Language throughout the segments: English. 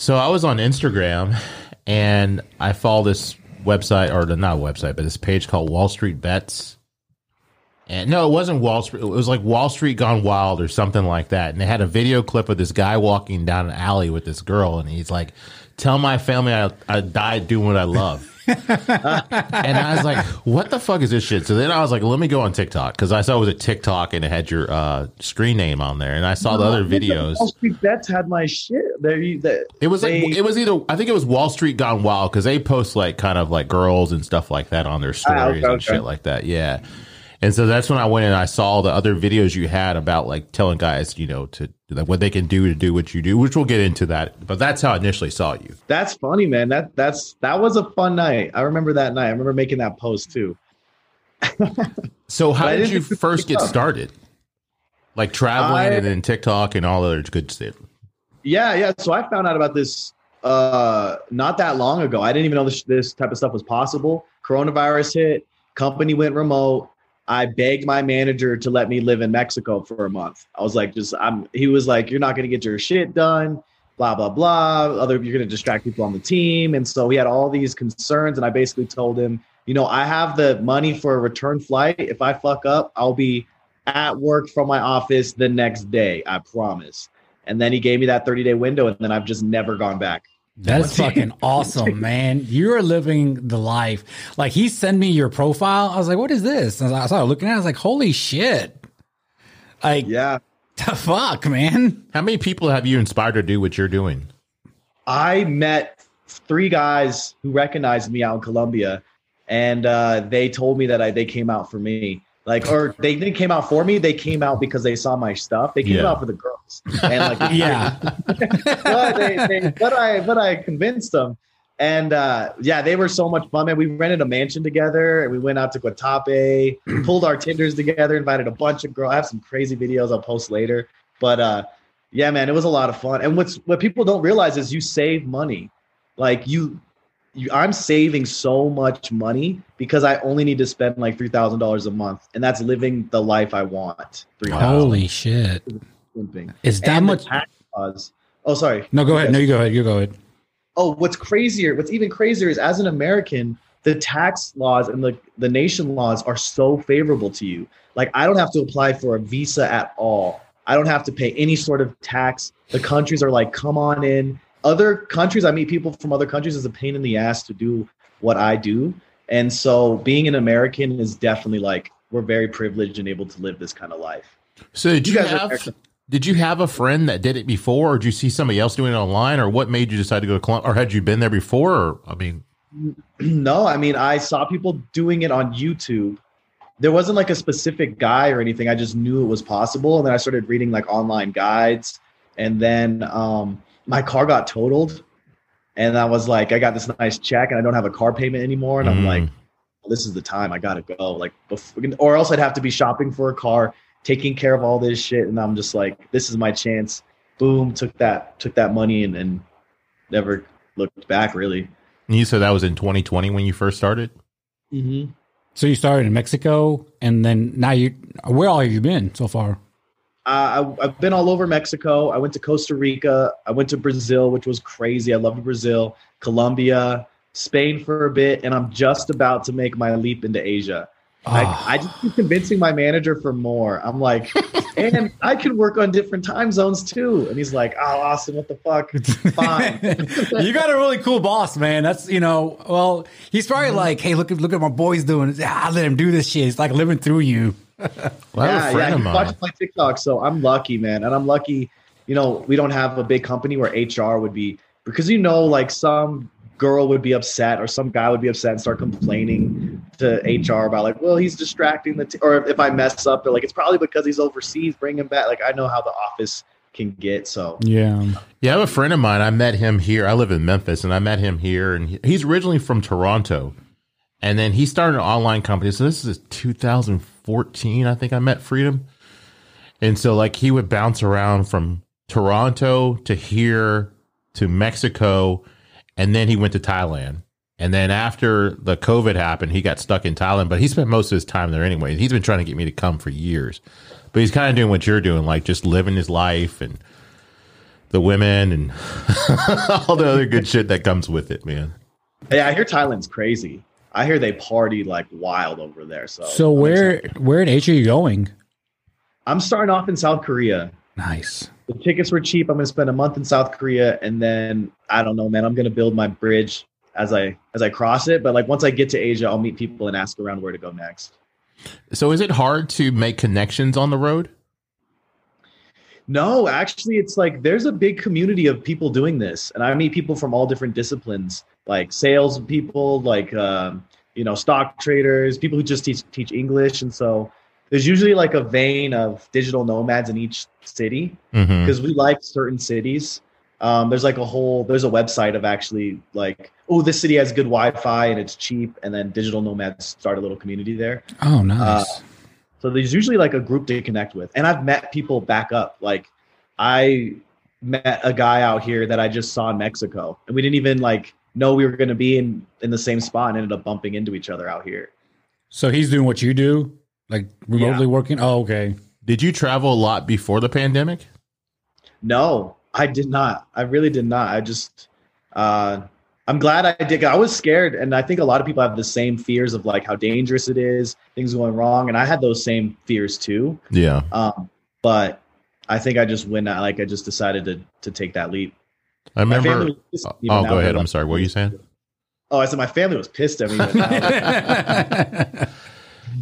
So I was on Instagram and I follow this website or not website, but this page called Wall Street Bets. And no, it wasn't Wall Street. It was like Wall Street Gone Wild or something like that. And they had a video clip of this guy walking down an alley with this girl, and he's like, "Tell my family I, I died doing what I love." and I was like, "What the fuck is this shit?" So then I was like, "Let me go on TikTok" because I saw it was a TikTok and it had your uh, screen name on there, and I saw the other videos. Wall Street Bets had my shit. They, they, It was like they- it was either I think it was Wall Street Gone Wild because they post like kind of like girls and stuff like that on their stories Ah, okay, and okay. shit like that. Yeah. And so that's when I went and I saw the other videos you had about like telling guys, you know, to like what they can do to do what you do, which we'll get into that. But that's how I initially saw you. That's funny, man. That that's that was a fun night. I remember that night. I remember making that post too. So how did you first get started? Like traveling I- and then TikTok and all the other good shit. Yeah, yeah. So I found out about this uh not that long ago. I didn't even know this this type of stuff was possible. Coronavirus hit, company went remote. I begged my manager to let me live in Mexico for a month. I was like, just I'm he was like, You're not gonna get your shit done, blah, blah, blah. Other you're gonna distract people on the team. And so he had all these concerns, and I basically told him, you know, I have the money for a return flight. If I fuck up, I'll be at work from my office the next day. I promise. And then he gave me that 30 day window, and then I've just never gone back. That's fucking awesome, man. You're living the life. Like he sent me your profile. I was like, what is this? And I started looking at it. I was like, holy shit. Like, Yeah. the fuck, man. How many people have you inspired to do what you're doing? I met three guys who recognized me out in Colombia, and uh, they told me that I, they came out for me. Like, or they didn't came out for me. They came out because they saw my stuff. They came Yeah. out for the girls. And like, Yeah. but, they, they, but I but I convinced them, and uh, yeah, they were so much fun. Man, we rented a mansion together, and we went out to Guatape, pulled our Tinders together, invited a bunch of girls. I have some crazy videos I'll post later, but uh, yeah, man, it was a lot of fun. And what's what people don't realize is you save money, like you. I'm saving so much money because I only need to spend like three thousand dollars a month, and that's living the life I want. Three Holy shit. Is that And much? laws. Oh, sorry. No, go ahead. No, you go ahead. You go ahead. Oh, what's crazier, what's even crazier is as an American, the tax laws and the, the nation laws are so favorable to you. Like, I don't have to apply for a visa at all. I don't have to pay any sort of tax. The countries are like, come on in. Other countries, I meet people from other countries, is a pain in the ass to do what I do. And so being an American is definitely like, we're very privileged and able to live this kind of life. So did you, You guys have did you have a friend that did it before, or did you see somebody else doing it online, or what made you decide to go to Colombia, or had you been there before? Or I mean, no, I mean, I saw people doing it on YouTube. There wasn't like a specific guy or anything. I just knew it was possible. And then I started reading like online guides. And then um, my car got totaled. And I was like, I got this nice check and I don't have a car payment anymore. And I'm Mm. like, well, this is the time I got to go. Like, before, or else I'd have to be shopping for a car, taking care of all this shit. And I'm just like, this is my chance. Boom, took that, took that money and, and never looked back really. you said that was in 2020 when you first started. Mm-hmm. So you started in Mexico, and then now you. Where all have you been so far? Uh, I, I've been all over Mexico. I went to Costa Rica. I went to Brazil, which was crazy. I loved Brazil, Colombia, Spain for a bit, and I'm just about to make my leap into Asia. Ah. I, I just keep convincing my manager for more. I'm like, and I can work on different time zones too. And he's like, oh, Austin, what the fuck? Fine. you got a really cool boss, man. That's you know. Well, he's probably like, hey, look at look at my boys doing. Ah, let him do this shit. It's like living through you. Well, yeah, yeah. friend He of mine. watches my TikTok, so I'm lucky, man. And I'm lucky, you know, we don't have a big company where HR would be because you know, like some girl would be upset or some guy would be upset and start complaining to HR about like, well, he's distracting the, t-, or if I mess up, they're like, it's probably because he's overseas. Bring him back. Like I know how the office can get. So Yeah. Yeah, I have a friend of mine. I met him here. I live in Memphis, and I met him here, and he- he's originally from Toronto, and then he started an online company. So this is 2014, I think. I met Freedom, and so like he would bounce around from Toronto to here to Mexico, and then he went to Thailand. And then after the COVID happened, he got stuck in Thailand, but he spent most of his time there anyway. He's been trying to get me to come for years, but he's kind of doing what you're doing, like just living his life and the women and all the other good shit that comes with it, man. Yeah, I hear Thailand's crazy. I hear they party like wild over there. So, So I'm where excited. where in Asia are you going? I'm starting off in South Korea. Nice. The tickets were cheap. I'm going to spend a month in South Korea, and then I don't know, man. I'm going to build my bridge as I as I cross it. But like once I get to Asia, I'll meet people and ask around where to go next. So is it hard to make connections on the road? No, actually, it's like there's a big community of people doing this, and I meet people from all different disciplines, like sales people, like um, you know, stock traders, people who just teach teach English, and so there's usually like a vein of digital nomads in each city Mm-hmm. because we like certain cities. Um, there's like a whole there's a website of actually like oh this city has good Wi-Fi and it's cheap, and then digital nomads start a little community there. Oh, nice. So there's usually like a group to connect with. And I've met people back up. Like I met a guy out here that I just saw in Mexico. And we didn't even like know we were gonna be in in the same spot and ended up bumping into each other out here. so he's doing what you do, like remotely working. Oh, okay. Did you travel a lot before the pandemic? No, I did not. I really did not. I just uh I'm glad I did. I was scared, and I think a lot of people have the same fears of like how dangerous it is, things going wrong, and I had those same fears too. Yeah. Um, but I think I just went out, like I just decided to to take that leap. I remember. family was at me, Oh, go ahead. I'm like- sorry. What were you saying? Oh, I said my family was pissed at me.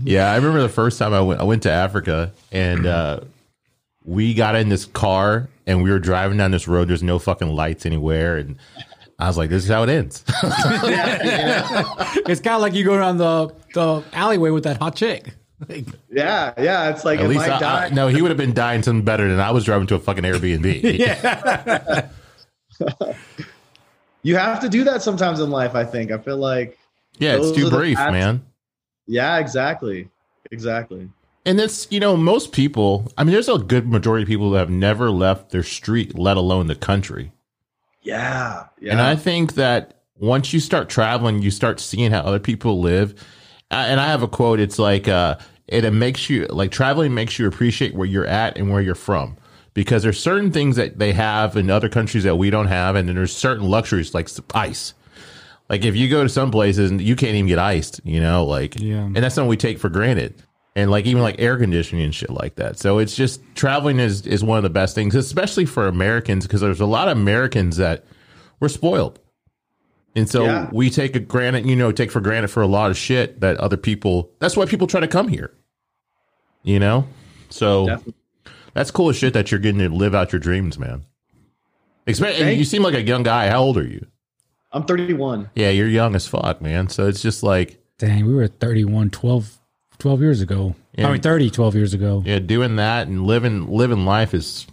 Yeah, I remember the first time I went. I went to Africa, and uh, we got in this car, and we were driving down this road. There's no fucking lights anywhere, and I was like, "This is how it ends." it's kind of like you go down the the alleyway with that hot chick. Like, yeah, yeah. It's like At least, I I, I, no, he would have been dying something better than I was driving to a fucking Airbnb. yeah. You have to do that sometimes in life. I think. I feel like, Yeah, it's too brief, paths- man. yeah, exactly, exactly. And that's you know, most people. I mean, there's a good majority of people that have never left their street, let alone the country. Yeah, yeah. And I think that once you start traveling, you start seeing how other people live. And I have a quote. It's like, uh, it makes you like traveling makes you appreciate where you're at and where you're from. Because there's certain things that they have in other countries that we don't have, and then there's certain luxuries like ice. Like if you go to some places and you can't even get iced, you know, like, Yeah. and that's something we take for granted. And like even like air conditioning and shit like that. So it's just traveling is is one of the best things, especially for Americans, because there's a lot of Americans that we're spoiled. And so Yeah. we take a granted, you know, take for granted for a lot of shit that other people. That's why people try to come here. You know, so Definitely. That's cool as shit that you're getting to live out your dreams, man. Especially, you seem like a young guy. How old are you? I'm 31. Yeah, you're young as fuck, man. So it's just like, Dang, we were 31, 12, 12 years ago. Yeah. I mean, 30, 12 years ago. yeah, doing that and living living life is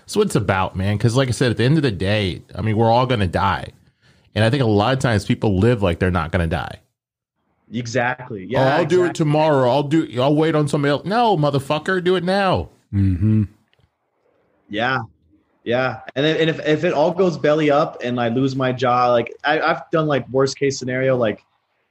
that's what it's about, man. Because like I said, at the end of the day, I mean, we're all gonna die, and I think a lot of times people live like they're not gonna die. Exactly. oh, Yeah. I'll do it tomorrow. I'll do. I'll wait on somebody else. No, motherfucker, do it now. Hmm Yeah. Yeah. And and if, if it all goes belly up and I lose my job, like I, I've done like worst case scenario, like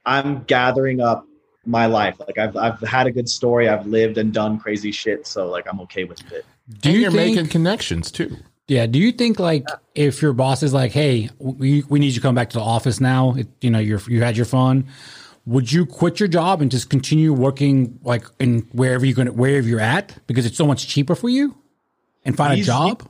I'm gathering up my life. Like I've, I've had a good story. I've lived and done crazy shit. So like, I'm okay with it. Do and you you're think, making connections too. yeah, do you think like if your boss is like, hey, we, we need you to come back to the office now, it, you know, you're, you had your fun. Would you quit your job and just continue working like in wherever you're going to, wherever you're at because it's so much cheaper for you and find a He's- job?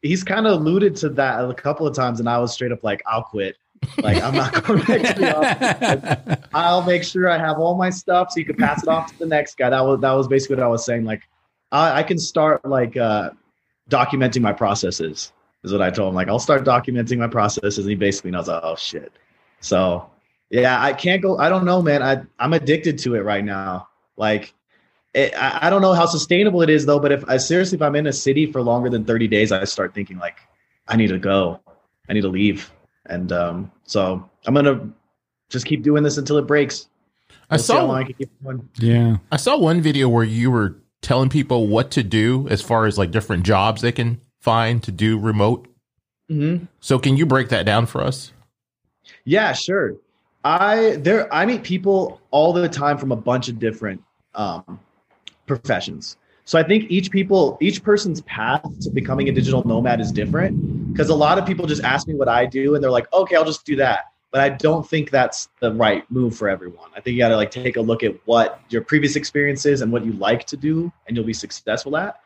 He's kind of alluded to that a couple of times. And I was straight up like, I'll quit. Like I'm not going back to the office. I'll make sure I have all my stuff so you can pass it off to the next guy. That was, that was basically what I was saying. Like I, I can start like, uh, documenting my processes is what I told him. Like, I'll start documenting my processes. And he basically knows, oh shit. So yeah, I can't go. I don't know, man. I I'm addicted to it right now. Like, it, I, I don't know how sustainable it is though. But if I seriously, if I'm in a city for longer than 30 days, I start thinking like, I need to go. I need to leave. And um, so I'm gonna just keep doing this until it breaks. I We'll see how saw long I can keep going. Yeah. I saw one video where you were telling people what to do as far as like different jobs they can find to do remote. Mm-hmm. So can you break that down for us? Yeah, sure. I there I meet people all the time from a bunch of different um, professions. So I think each people, each person's path to becoming a digital nomad is different. because a lot of people just ask me what I do and they're like, okay, I'll just do that. But I don't think that's the right move for everyone. I think you got to like take a look at what your previous experience is and what you like to do, and you'll be successful at.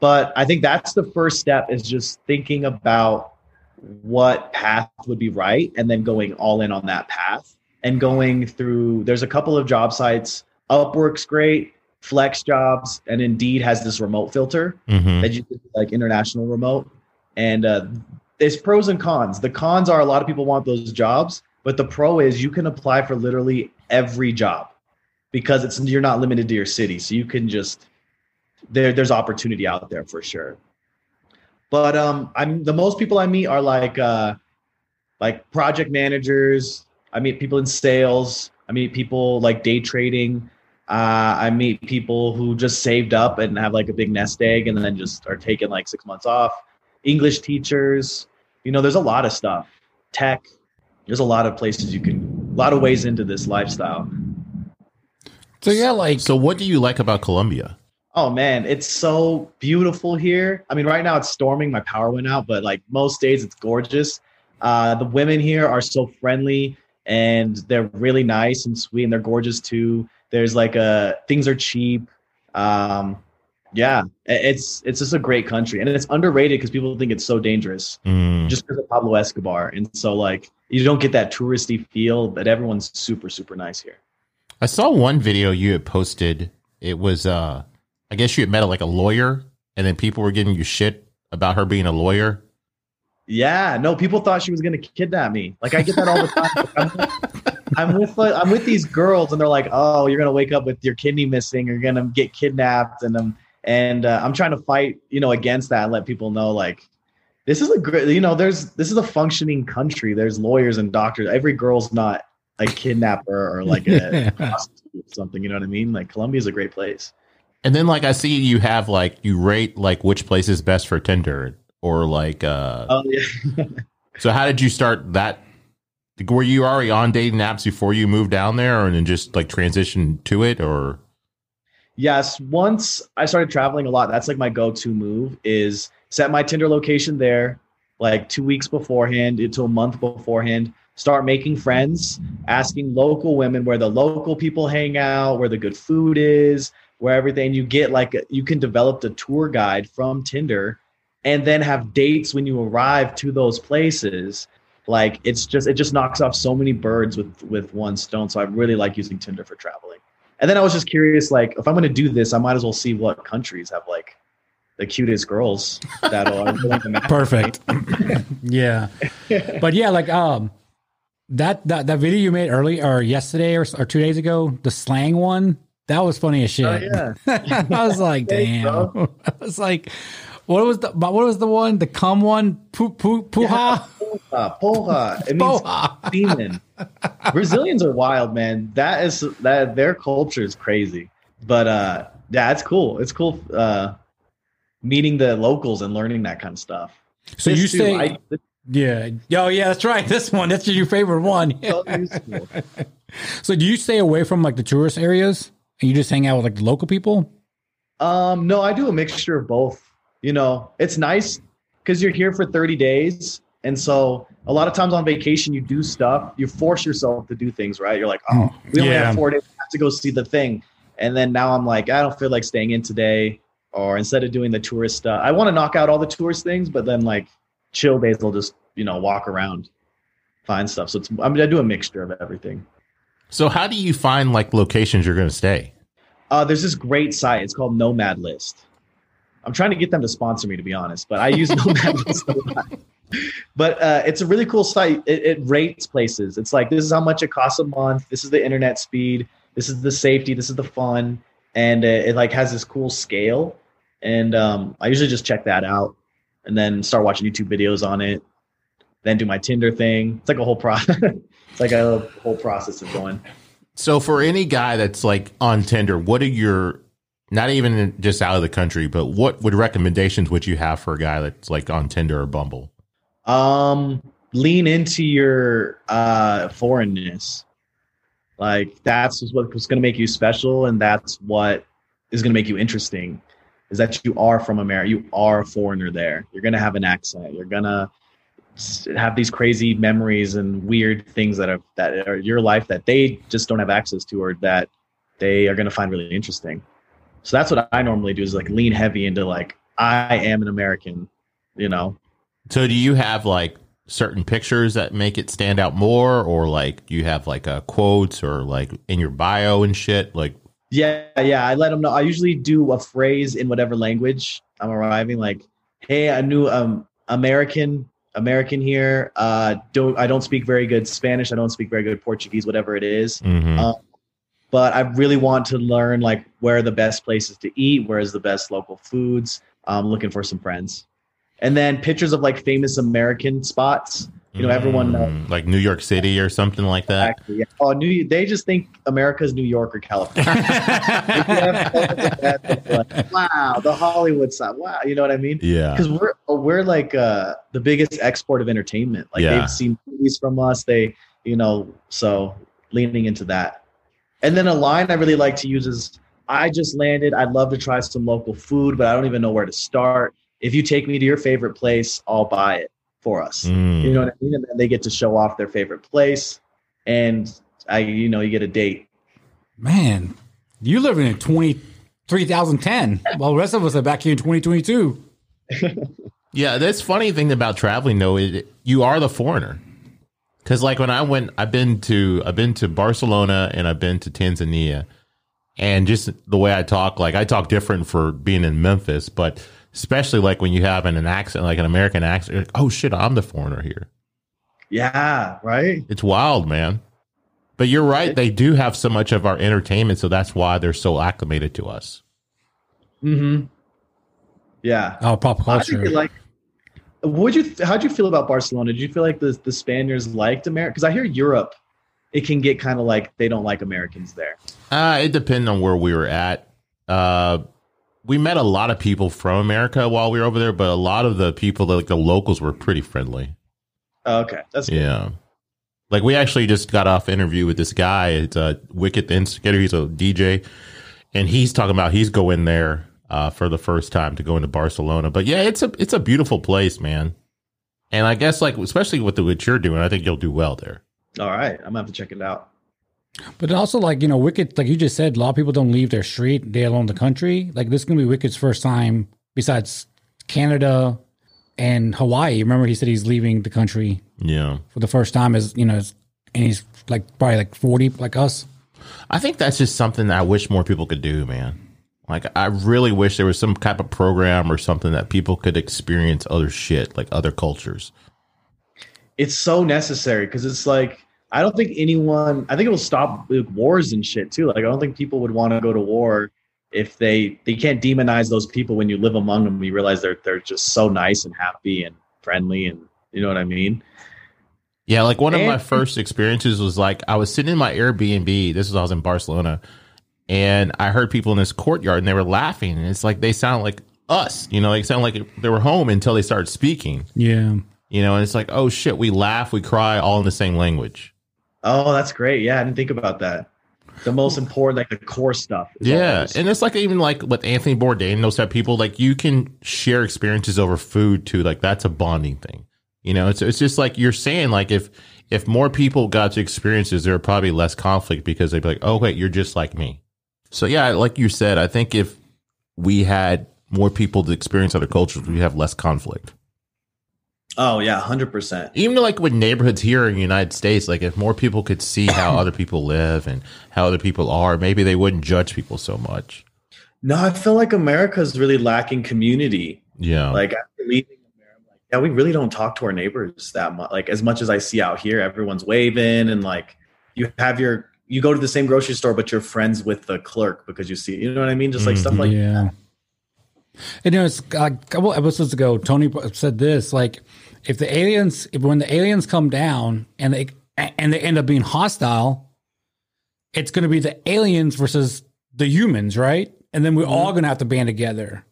But I think that's the first step is just thinking about what path would be right and then going all in on that path and going through there's a couple of job sites. Upwork's great FlexJobs and indeed has this remote filter Mhm. that you can like international remote. And uh, there's pros and cons. The cons are a lot of people want those jobs but the pro is you can apply for literally every job because it's you're not limited to your city. So you can just there there's opportunity out there for sure but um i'm the most people i meet are like uh like project managers i meet people in sales i meet people like day trading uh, I meet people who just saved up and have like a big nest egg and then just are taking like six months off. English teachers, you know, there's a lot of stuff. Tech, there's a lot of places you can, a lot of ways into this lifestyle. So yeah, like So, what do you like about Colombia? Oh man, it's so beautiful here. I mean, right now it's storming. My power went out, but like most days, it's gorgeous. Uh, the women here are so friendly and they're really nice and sweet, and they're gorgeous too. There's like a things are cheap. Um, yeah, it's it's just a great country, and it's underrated because people think it's so dangerous Mm. just because of Pablo Escobar, and so like you don't get that touristy feel, but everyone's super super nice here. I saw one video you had posted. It was, uh, I guess you had met like a lawyer, and then people were giving you shit about her being a lawyer. Yeah, no, people thought she was gonna kidnap me. Like I get that all the time. I'm, I'm with like, I'm with these girls, and they're like, "Oh, you're gonna wake up with your kidney missing. You're gonna get kidnapped," and I'm and uh, I'm trying to fight, you know, against that and let people know like this is a great, you know, there's this is a functioning country. There's lawyers and doctors. Every girl's not a kidnapper or like a prostitute or something. You know what I mean? Like Colombia's a great place. And then, like, I see you have like you rate like which place is best for Tinder, or like, uh, Oh yeah. so how did you start that? Were you already on dating apps before you moved down there, and then just like transition to it, or Yes, once I started traveling a lot, that's like my go-to move is set my Tinder location there like 2 weeks beforehand into a month beforehand, start making friends, asking local women where the local people hang out, where the good food is, where everything you get like you can develop the tour guide from Tinder and then have dates when you arrive to those places. Like it's just it just knocks off so many birds with with one stone. So I really like using Tinder for traveling. And then I was just curious, like, if I'm going to do this, I might as well see what countries have like the cutest girls that are willing to match. Perfect. yeah. But yeah, like um that that that video you made early or yesterday or, or two days ago, the slang one, that was funny as shit. Oh, yeah. I was like, damn. I was like, what was the what was the one? The cum one? Poo poo pooha? Porra. It means demon. Brazilians are wild, man. That is that their culture is crazy. But uh yeah, it's cool. It's cool uh meeting the locals and learning that kind of stuff. So This you too, say I- this Yeah. Oh yeah, that's right. This one. That's your favorite one. so. So do you stay away from like the tourist areas you just hang out with like local people? Um, no, I do a mixture of both. You know, it's nice because you're here for 30 days. And so a lot of times on vacation, you do stuff, you force yourself to do things, right? You're like, oh, we only Yeah. have four days, I have to go see the thing. And then now I'm like, I don't feel like staying in today. Or instead of doing the tourist stuff, I want to knock out all the tourist things, but then like chill days, they'll just, you know, walk around, find stuff. So it's, I mean, I do a mixture of everything. so how do you find like locations you're going to stay? Uh, there's this great site. It's called Nomad List. I'm trying to get them to sponsor me, to be honest, but I use Nomad List a lot. But uh, it's a really cool site. It, it rates places. It's like this is how much it costs a month. This is the internet speed. This is the safety. This is the fun, and it, it like has this cool scale. And um, I usually just check that out, and then start watching YouTube videos on it. Then do my Tinder thing. It's like a whole process. it's like a whole process of going. So for any guy that's like on Tinder, what are your not even just out of the country, but what would recommendations would you have for a guy that's like on Tinder or Bumble? um lean into your uh foreignness. Like that's what's going to make you special and that's what is going to make you interesting is that you are from america you are a foreigner there. You're going to have an accent. You're going to have these crazy memories and weird things that are that are your life that they just don't have access to or that they are going to find really interesting. So that's what I normally do is like lean heavy into like I am an American, you know. So do you have like certain pictures that make it stand out more, or like you have like uh, quotes or like in your bio and shit? Like, Yeah, yeah. I let them know. I usually do a phrase in whatever language I'm arriving. Like, hey, I knew um American American here. Uh, don't I don't speak very good Spanish. I don't speak very good Portuguese. Whatever it is. mhm. Um, but I really want to learn like where are the best places to eat, where is the best local foods. I'm looking for some friends, and then pictures of like famous American spots. You know, everyone knows. Mm, like New York City or something like that. Exactly. Yeah. Oh, New. They just think America's New York or California. like, wow, the Hollywood side. Wow, you know what I mean? yeah. Because we're we're like uh, the biggest export of entertainment. Like Yeah. they've seen movies from us. They, you know, so leaning into that. And then a line I really like to use is, "I just landed. I'd love to try some local food, but I don't even know where to start. If you take me to your favorite place, I'll buy it for us." Mm. You know what I mean? And then they get to show off their favorite place, and I, you know, you get a date. Man, you living in twenty three thousand ten, while the rest of us are back here in twenty twenty two. Yeah, that's funny thing about traveling though. It, you are the foreigner. Because like when I went, I've been to I've been to Barcelona and I've been to Tanzania, and just the way I talk, like I talk different for being in Memphis, but especially like when you have an, an accent, like an American accent, like, oh shit, I'm the foreigner here. Yeah, right. It's wild, man. But you're right; they do have so much of our entertainment, so that's why they're so acclimated to us. Mm-hmm. Yeah. Oh, pop I think culture. you like. Would you? How'd you feel about Barcelona? Did you feel like the the Spaniards liked America? Because I hear Europe, it can get kind of like they don't like Americans there. Uh, it depends on where we were at. Uh, we met a lot of people from America while we were over there, but a lot of the people, like the locals, were pretty friendly. Oh, okay, that's good. Yeah. Like we actually just got off interview with this guy. It's uh, Wicked the Instigator. He's a DJ, and he's talking about he's going there uh, for the first time to go into Barcelona. But yeah, it's a it's a beautiful place, man. And I guess like especially with the, what you're doing, I think you'll do well there. All right, I'm gonna have to check it out. But also, like you know, Wicked, like you just said, a lot of people don't leave their street, they alone the country. Like this is gonna be Wicked's first time, besides Canada and Hawaii. Remember, he said he's leaving the country Yeah. for the first time. As you know, and he's like probably like forty, like us. I think that's just something that I wish more people could do, man. Like I really wish there was some type of program or something that people could experience other shit, like other cultures. It's so necessary because it's like I don't think anyone. I think it will stop wars and shit too. Like I don't think people would want to go to war if they they can't demonize those people when you live among them. You realize they're they're just so nice and happy and friendly and you know what I mean. Yeah, like one of my first experiences was like I was sitting in my Airbnb. This was I was in Barcelona, and I heard people in this courtyard, and they were laughing, and it's like they sound like us, you know, they sound like they were home until they started speaking, Yeah, you know, and it's like, oh shit, we laugh, we cry, all in the same language. Oh, that's great. Yeah, I didn't think about that. The most important, like the core stuff. Yeah, always- and it's like even like with Anthony Bourdain, those type of people, like you can share experiences over food too. Like that's a bonding thing. You know, it's it's just like you're saying, like if if more people got to experiences, there would probably less conflict because they'd be like, oh wait, you're just like me. So yeah, like you said, I think if we had more people to experience other cultures, we have less conflict. Oh yeah, hundred percent. Even like with neighborhoods here in the United States, like if more people could see how other people live and how other people are, maybe they wouldn't judge people so much. No, I feel like America's really lacking community. Yeah. Like after leaving America, like, yeah, we really don't talk to our neighbors that much. Like as much as I see out here, everyone's waving and like you have your you go to the same grocery store, but you're friends with the clerk because you see, you know what I mean? Just like stuff mm-hmm. like yeah. And you know, it's like a couple episodes ago, Tony said this: like, if the aliens, if when the aliens come down and they and they end up being hostile, it's going to be the aliens versus the humans, right? And then we're mm-hmm. all going to have to band together.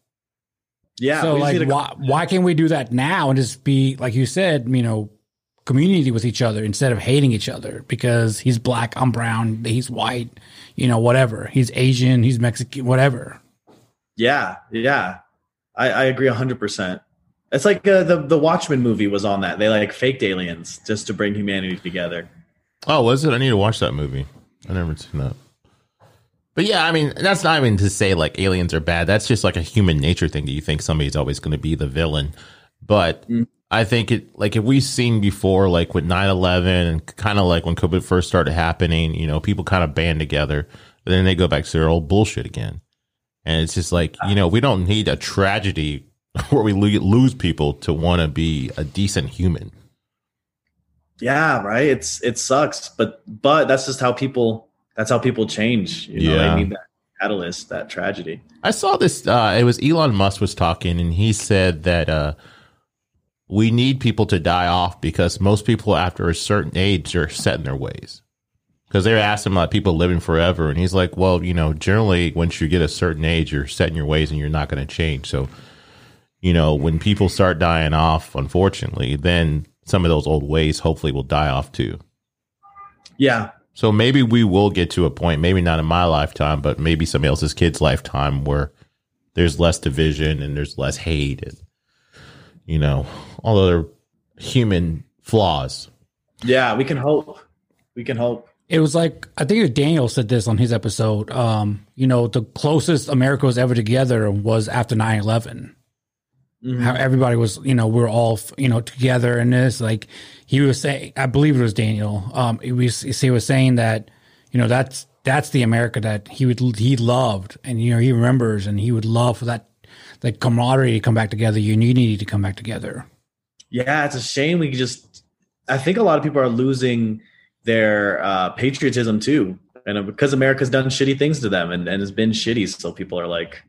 yeah. so, like, why why can't we do that now and just be like you said, you know, community with each other instead of hating each other because he's black, I'm brown, he's white, you know, whatever. He's Asian, he's Mexican, whatever. Yeah, yeah. I, I agree hundred percent. It's like uh, the the Watchmen movie was on that. They like faked aliens just to bring humanity together. Oh, was it? I need to watch that movie. I never seen that. But yeah, I mean, that's not even to say like aliens are bad. That's just like a human nature thing that you think somebody's always going to be the villain. But mm. I think it, like, if we've seen before, like with 9 11 and kind of like when COVID first started happening, you know, people kind of band together, but then they go back to their old bullshit again. And it's just like, you know, we don't need a tragedy where we lose people to want to be a decent human. Yeah, right. It's it sucks, but but that's just how people that's how people change. You know, yeah. they need that catalyst, that tragedy. I saw this. Uh, it was Elon Musk was talking, and he said that uh, we need people to die off because most people after a certain age are set in their ways. Because they were asking about people living forever, and he's like, "Well, you know, generally once you get a certain age, you're set in your ways, and you're not going to change." So, you know, when people start dying off, unfortunately, then some of those old ways hopefully will die off too. Yeah, so maybe we will get to a point, maybe not in my lifetime, but maybe somebody else's kid's lifetime where there's less division and there's less hate and you know, all other human flaws. Yeah, we can hope. We can hope. It was like I think Daniel said this on his episode. Um, you know, the closest America was ever together was after 9-11. Mm-hmm. How everybody was, you know, we're all, you know, together in this. Like he was saying, I believe it was Daniel. Um, he was he was saying that, you know, that's that's the America that he would he loved, and you know, he remembers, and he would love for that that camaraderie to come back together, unity to come back together. Yeah, it's a shame we just. I think a lot of people are losing their uh, patriotism too, and because America's done shitty things to them, and and has been shitty, so people are like,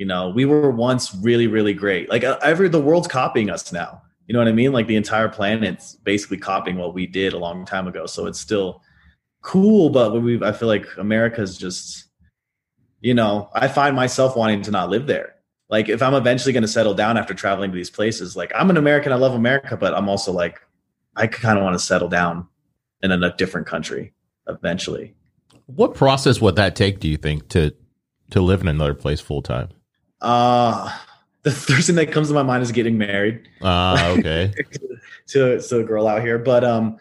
you know, we were once really, really great. Like uh, every the world's copying us now. You know what I mean? Like the entire planet's basically copying what we did a long time ago. So it's still cool, but we I feel like America's just, you know, I find myself wanting to not live there. Like if I'm eventually going to settle down after traveling to these places, like I'm an American, I love America, but I'm also like, I kind of want to settle down in a different country eventually. What process would that take? Do you think to to live in another place full time? Uh the first thing that comes to my mind is getting married. Ah, uh, okay. to to a girl out here, but um,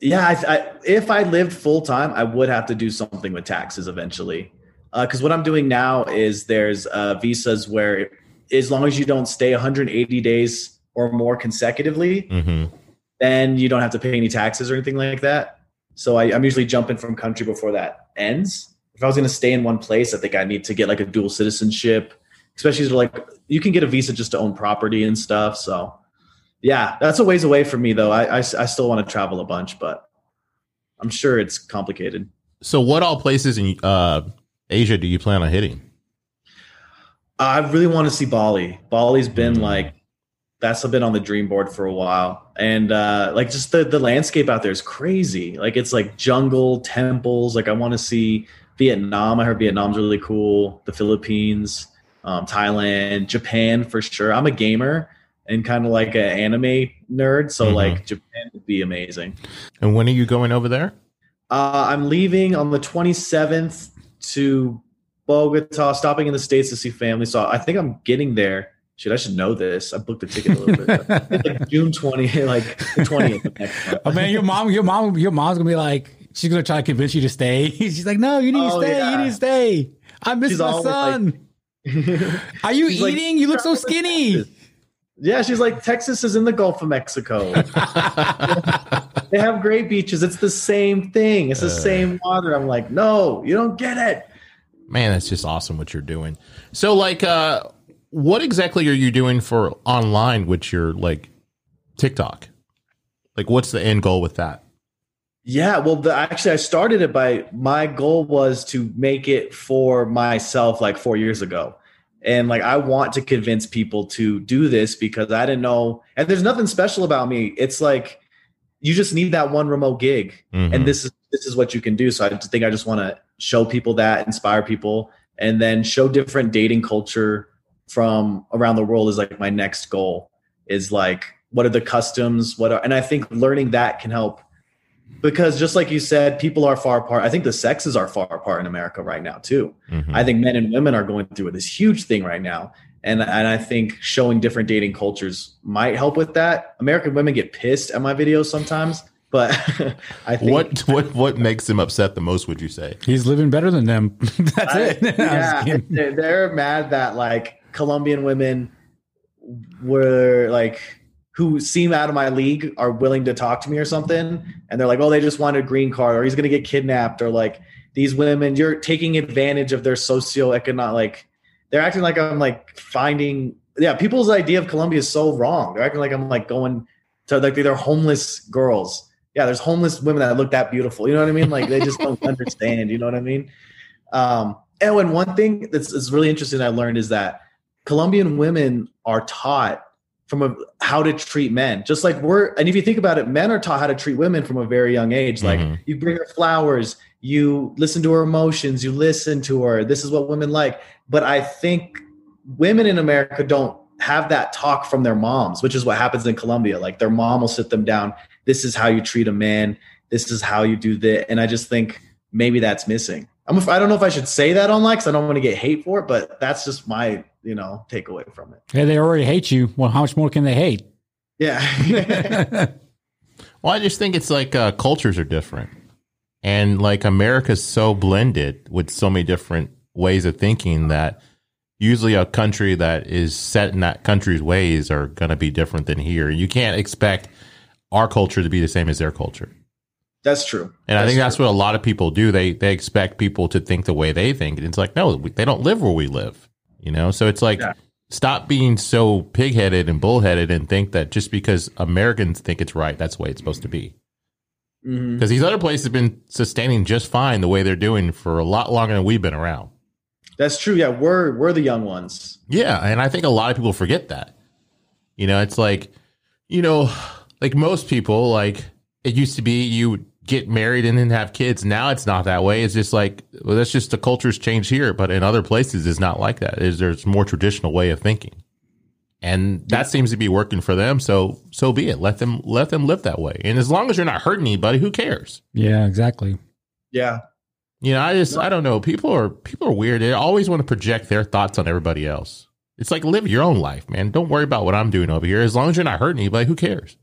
yeah, I, I, if I lived full time, I would have to do something with taxes eventually. Because uh, what I'm doing now is there's uh, visas where, as long as you don't stay 180 days or more consecutively, mm-hmm. then you don't have to pay any taxes or anything like that. So I, I'm usually jumping from country before that ends if I was going to stay in one place, I think I need to get like a dual citizenship, especially like you can get a visa just to own property and stuff. So yeah, that's a ways away from me though. I, I, I still want to travel a bunch, but I'm sure it's complicated. So what all places in uh, Asia do you plan on hitting? I really want to see Bali. Bali's been mm. like that's been on the dream board for a while and uh like just the the landscape out there is crazy like it's like jungle temples like i want to see Vietnam. I heard Vietnam's really cool. The Philippines, um, Thailand, Japan for sure. I'm a gamer and kind of like an anime nerd, so mm-hmm. like Japan would be amazing. And when are you going over there? Uh, I'm leaving on the 27th to Bogota, stopping in the states to see family. So I think I'm getting there. Shit, I should know this. I booked the ticket a little bit. like June 20, like the 20th. Oh man, your mom, your mom, your mom's gonna be like, she's gonna try to convince you to stay. she's like, no, you need oh, to stay. Yeah. You need to stay. I miss she's my son. Like, Are you eating? Like, you look so skinny. Yeah, she's like, Texas is in the Gulf of Mexico. they have great beaches. It's the same thing. It's the uh, same water. I'm like, no, you don't get it. Man, that's just awesome what you're doing. So, like, uh, what exactly are you doing for online with your like TikTok? Like, what's the end goal with that? Yeah, well, the, actually, I started it by my goal was to make it for myself like four years ago. And like, I want to convince people to do this because I didn't know. And there's nothing special about me. It's like you just need that one remote gig, mm-hmm. and this is this is what you can do. So I think I just want to show people that, inspire people, and then show different dating culture from around the world is like my next goal. Is like what are the customs? What are and I think learning that can help because just like you said, people are far apart. I think the sexes are far apart in America right now too. Mm-hmm. I think men and women are going through this huge thing right now, And and I think showing different dating cultures might help with that. American women get pissed at my videos sometimes, but I think What what what makes him upset the most? Would you say? He's living better than them. That's I- it. Yeah, they're, they're mad that like Colombian women were like who seem out of my league are willing to talk to me or something, and they're like, oh, they just want a green card, or he's gonna get kidnapped, or like these women, you're taking advantage of their socioeconomic. Like they're acting like I'm like finding. Yeah, people's idea of Colombia is so wrong. They're acting like I'm like going to like they're homeless girls. Yeah, there's homeless women that look that beautiful. You know what I mean? Like they just don't understand. You know what I mean? Um, and when one thing that's, that's really interesting I learned is that Colombian women are taught from a, how to treat men, just like we're. And if you think about it, men are taught how to treat women from a very young age. Like Mhm. you bring her flowers, you listen to her emotions, you listen to her. This is what women like. But I think women in America don't have that talk from their moms, which is what happens in Colombia. Like their mom will sit them down. This is how you treat a man. This is how you do that. And I just think maybe that's missing. I'm, I don't know if I should say that online because I don't want to get hate for it, but that's just my, you know, takeaway from it. Yeah, they already hate you. Well, how much more can they hate? Yeah. Well, I just think it's like uh, cultures are different, and like America's so blended with so many different ways of thinking that usually a country that is set in that country's ways are going to be different than here. You can't expect our culture to be the same as their culture. That's true. And I think that's what a lot of people do. They they expect people to think the way they think, and it's like no, we- they don't live where we live. You know, so it's like Yeah. stop being so pigheaded and bullheaded, and think that just because Americans think it's right, that's the way it's supposed to be. Mm-hmm. Because these other places have been sustaining just fine the way they're doing for a lot longer than we've been around. That's true. Yeah, we're we're the young ones. Yeah, and I think a lot of people forget that. You know, it's like, you know, like most people, like it used to be you get married and then have kids. Now it's not that way. It's just like well, that's just the culture's changed here, but in other places it's not like that. Is there's more traditional way of thinking. And that seems to be working for them, so so be it. Let them let them live that way. And as long as you're not hurting anybody, who cares? yeah, exactly. Yeah. You know, I just I don't know. People are people are weird. They always want to project their thoughts on everybody else. It's like live your own life, man. Don't worry about what I'm doing over here. As long as you're not hurting anybody, who cares?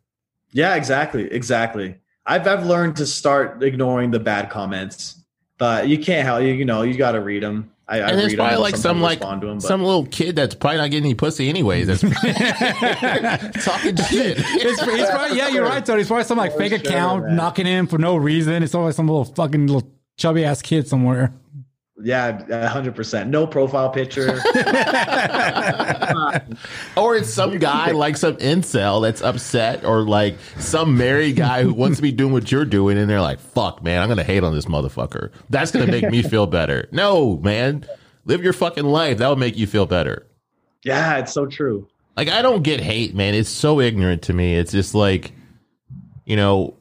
Yeah, exactly. Exactly. I've I've learned to start ignoring the bad comments, but you can't help you. You know, you got to read them. I, I And there's read probably them, like some like respond to 'em, some little kid that's probably not getting any pussy anyways. That's talking shit. It's, it's probably, yeah, you're right, Tony. It's probably some like For fake sure, account man. knocking in for no reason. It's always some little fucking little chubby ass kid somewhere. Yeah, hundred percent. No profile picture. Or it's some guy like some incel that's upset, or like some married guy who wants to be doing what you're doing, and they're like, "Fuck, man, I'm gonna hate on this motherfucker. That's gonna make me feel better." No, man, live your fucking life. That would make you feel better. yeah, it's so true. Like I don't get hate, man. It's so ignorant to me. It's just like, you know,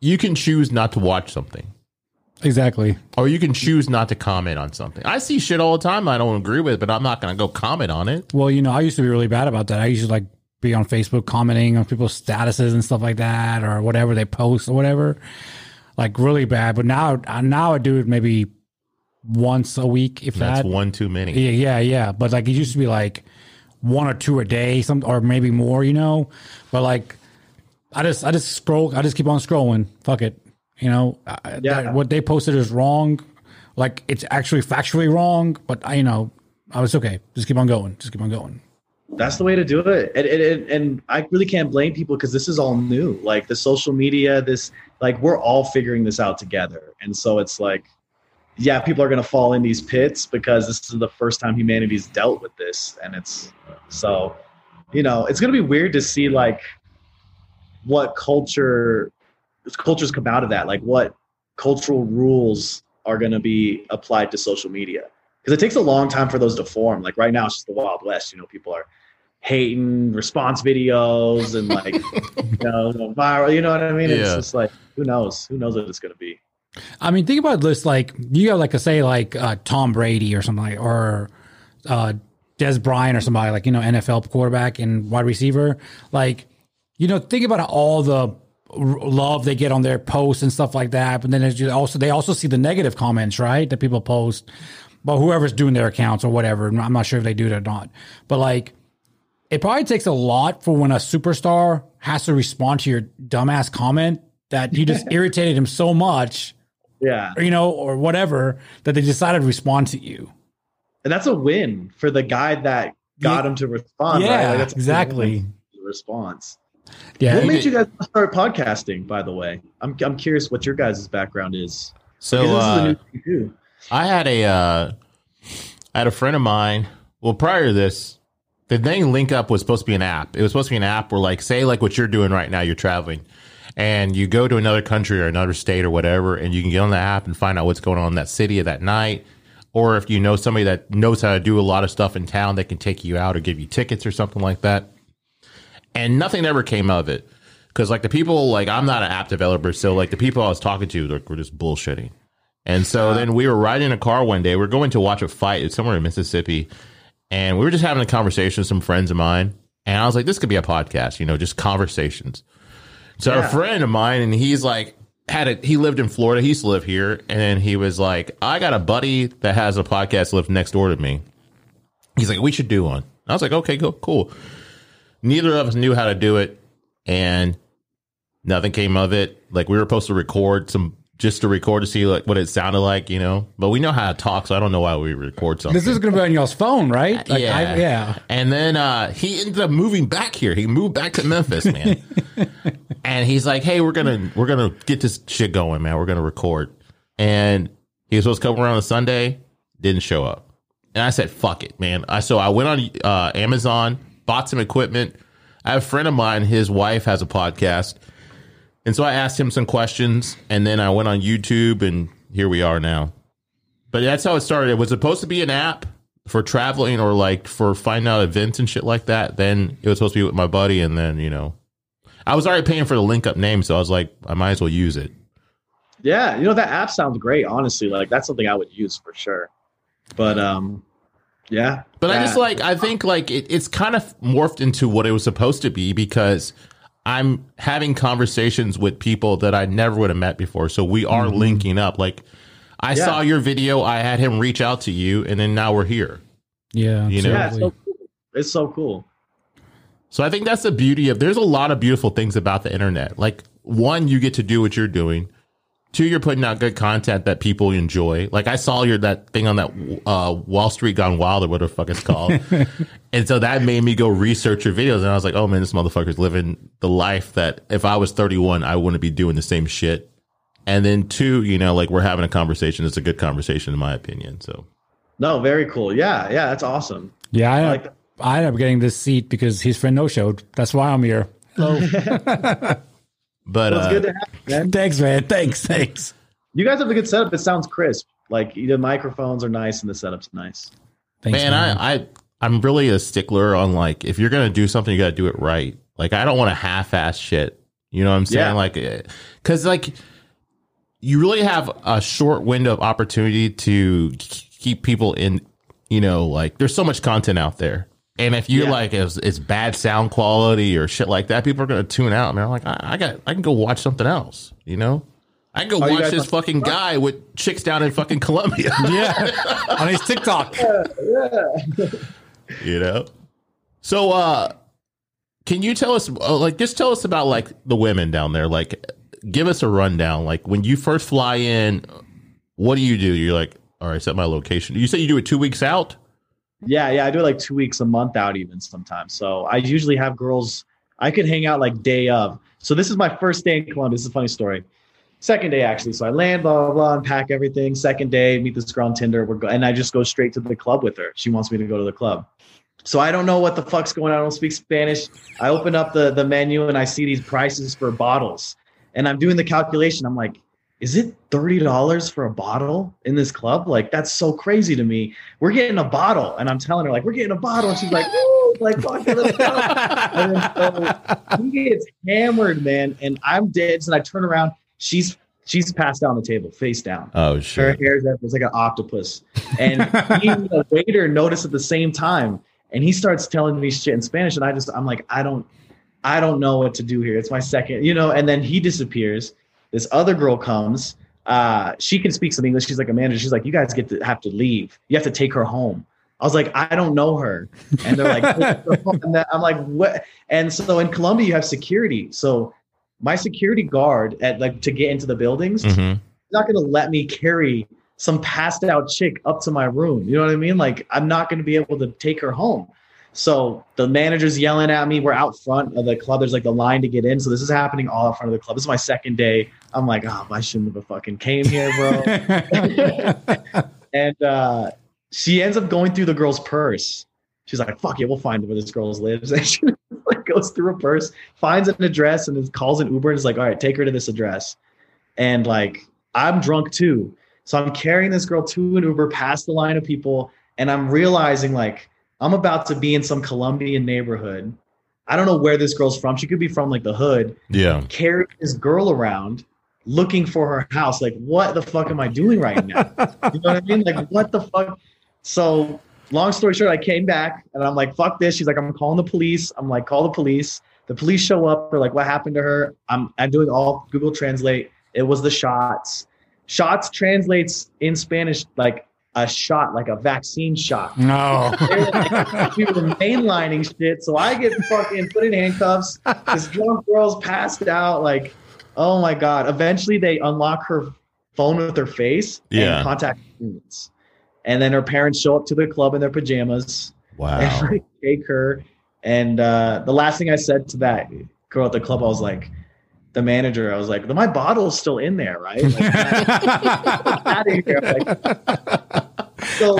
you can choose not to watch something. Exactly. Or you can choose not to comment on something. I see shit all the time I don't agree with, but I'm not going to go comment on it. Well, you know, I used to be really bad about that. I used to like be on Facebook commenting on people's statuses and stuff like that, or whatever they post or whatever. Like really bad. But now, now I do it maybe once a week, if That's that. one too many. Yeah, yeah, yeah. But like it used to be like one or two a day, some or maybe more, you know. But like, I just I just scroll. I just keep on scrolling. Fuck it, you know. Yeah. that- what they posted is wrong. Like it's actually factually wrong, but I, you know, I was okay. Just keep on going. Just keep on going. That's the way to do it. And, and, and- and I really can't blame people because this is all new. Like the social media, this, like we're all figuring this out together. And so it's like, yeah, people are going to fall in these pits because this is the first time humanity's dealt with this. And it's so, you know, it's going to be weird to see like what culture, cultures come out of that. Like what cultural rules are going to be applied to social media because it takes a long time for those to form. Like right now, it's just the Wild West. You know, people are hating response videos and like you know viral. You know what I mean? It's just like who knows? Who knows what it's going to be? I mean, think about this. Like you got like a say like uh, Tom Brady or something, like, or uh, Dez Bryant or somebody like you know NFL quarterback and wide receiver. Like you know, think about all the r- love they get on their posts and stuff like that. But then also they also see the negative comments, right? That people post. but whoever's doing their accounts or whatever. I'm not sure if they do it or not, but like, it probably takes a lot for when a superstar has to respond to your dumbass comment that you just irritated him so much, Yeah. or, you know, or whatever that they decided to respond to you. And that's a win for the guy that got Yeah. him to respond. right? yeah, Like, that's exactly. the Response. Yeah, What made did- you guys start podcasting? By the way, I'm I'm curious what your guys' background is. So Because this is a uh, too. I had a uh, I had a friend of mine. Well, prior to this, the thing Link Up was supposed to be an app. It was supposed to be an app where, like, say, like what you're doing right now, you're traveling, and you go to another country or another state or whatever, and you can get on the app and find out what's going on in that city at that night. Or if you know somebody that knows how to do a lot of stuff in town, they can take you out or give you tickets or something like that. And nothing ever came of it because, like, the people, like, I'm not an app developer, so like the people I was talking to, like, were just bullshitting. And so uh-huh. then we were riding in a car one day. We are going to watch a fight. It's somewhere in Mississippi. And we were just having a conversation with some friends of mine. And I was like, this could be a podcast, you know, just conversations. So Yeah. a friend of mine, and he's like, had a, he lived in Florida. He used to live here. And he was like, I got a buddy that has a podcast lives next door to me. He's like, we should do one. I was like, okay, go, cool. Neither of us knew how to do it. And nothing came of it. Like we were supposed to record some just to record to see like what it sounded like, you know. But we know how to talk, so I don't know why we record something. this is going to be on y'all's phone, right? Like, yeah, I, yeah. And then uh, he ended up moving back here. He moved back to Memphis, man. and he's like, "Hey, we're gonna we're gonna get this shit going, man. We're gonna record." And he was supposed to come around on Sunday, didn't show up. And I said, "Fuck it, man." I so I went on uh, Amazon, bought some equipment. I have a friend of mine. His wife has a podcast. And so I asked him some questions, and then I went on YouTube, and here we are now. But that's how it started. It was supposed to be an app for traveling or like for finding out events and shit like that. Then it was supposed to be with my buddy, and then you know, I was already paying for the link up name, so I was like, I might as well use it. Yeah, you know that app sounds great. Honestly, like that's something I would use for sure. But um, yeah. But I just like I think like it, it's kind of morphed into what it was supposed to be because I'm having conversations with people that I never would have met before. So we are mm-hmm. linking up. Like I Yeah. saw your video, I had him reach out to you, and then now we're here. Yeah. You know? yeah, it's so cool. It's so cool. So I think that's the beauty of there's a lot of beautiful things about the internet. Like one, you get to do what you're doing. Two, you're putting out good content that people enjoy. Like I saw your that thing on that uh, Wall Street Gone Wild or whatever the fuck it's called, and so that made me go research your videos. And I was like, oh man, this motherfucker's living the life that if I was 31, I wouldn't be doing the same shit. And then two, you know, like we're having a conversation. It's a good conversation in my opinion. So No, very cool. Yeah, yeah, that's awesome. Yeah, I, like that. I ended up getting this seat because his friend no showed. That's why I'm here. Hello. but Well, it's uh, good to have you, man. thanks, man. Thanks. Thanks. You guys have a good setup. It sounds crisp. Like the microphones are nice and the setup's nice. Thanks, man, I, I I'm really a stickler on like if you're gonna do something, you gotta do it right. Like I don't want to half-ass shit. You know what I'm saying? Yeah. Like, because like you really have a short window of opportunity to keep people in. You know, like there's so much content out there. And if you Yeah. like it's, it's bad sound quality or shit like that, people are gonna tune out. And they're like, I, I got, I can go watch something else. You know, I can go Are you watch this on fucking guy with chicks down in fucking Colombia. yeah, on his TikTok. Yeah. You know so uh can you tell us uh, like just tell us about like the women down there like give us a rundown like when you first fly in what do you do you're like all right set my location you say you do it two weeks out Yeah, yeah. I do it like two weeks, a month out, even sometimes. So I usually have girls. I could hang out like day of. So this is my first day in Colombia. This is a funny story. Second day actually. So I land, blah blah blah, unpack everything. Second day, meet this girl on Tinder. We're go- and I just go straight to the club with her. She wants me to go to the club. So I don't know what the fuck's going on. I don't speak Spanish. I open up the the menu and I see these prices for bottles, and I'm doing the calculation. I'm like, is it thirty dollars for a bottle in this club? Like that's so crazy to me. We're getting a bottle, and I'm telling her like we're getting a bottle, and she's like, Woo! like fuck it, let's go. And then so he gets hammered, man, and I'm dead. And I turn around, she's she's passed out on the table, face down. oh Her shit hair's up. It's like an octopus. And he and the waiter notice at the same time. And he starts telling me shit in Spanish. And I just, I'm like, I don't, I don't know what to do here. It's my second, you know, and then he disappears. This other girl comes. uh, she can speak some English. She's like a manager. She's like, you guys get to have to leave. You have to take her home. I was like, I don't know her. And they're like, and then, I'm like, what? And so in Colombia, you have security. So my security guard at like to get into the buildings, Mhm. not going to let me carry some passed out chick up to my room. You know what I mean? Like I'm not going to be able to take her home. So the manager's yelling at me. We're out front of the club. There's like the line to get in. So this is happening all out front of the club. This is my second day. I'm like, oh, I shouldn't have fucking came here, bro. and uh, she ends up going through the girl's purse. She's like, fuck it, we'll find where this girl lives. And she like goes through her purse, finds an address, and then calls an Uber and is like, all right, take her to this address. And like, I'm drunk too. So I'm carrying this girl to an Uber past the line of people, and I'm realizing like I'm about to be in some Colombian neighborhood. I don't know where this girl's from. She could be from like the hood. Yeah. Carry this girl around looking for her house. Like, what the fuck am I doing right now? you know what I mean? Like, what the fuck? So, long story short, I came back and I'm like, fuck this. She's like, I'm calling the police. I'm like, call the police. The police show up. They're like, what happened to her? I'm, I'm doing all Google Translate. It was the shots. Shots translates in Spanish like a shot, like a vaccine shot. no. we were mainlining shit. So I get fucking put in handcuffs. This drunk girl's passed out. Like, oh my god. Eventually, they unlock her phone with her face Yeah. and contact parents. And then her parents show up to the club in their pajamas Wow. and take her. And uh, the last thing I said to that girl at the club, I was like, the manager, I was like, my bottle's still in there, right? Like, out of here. Like, so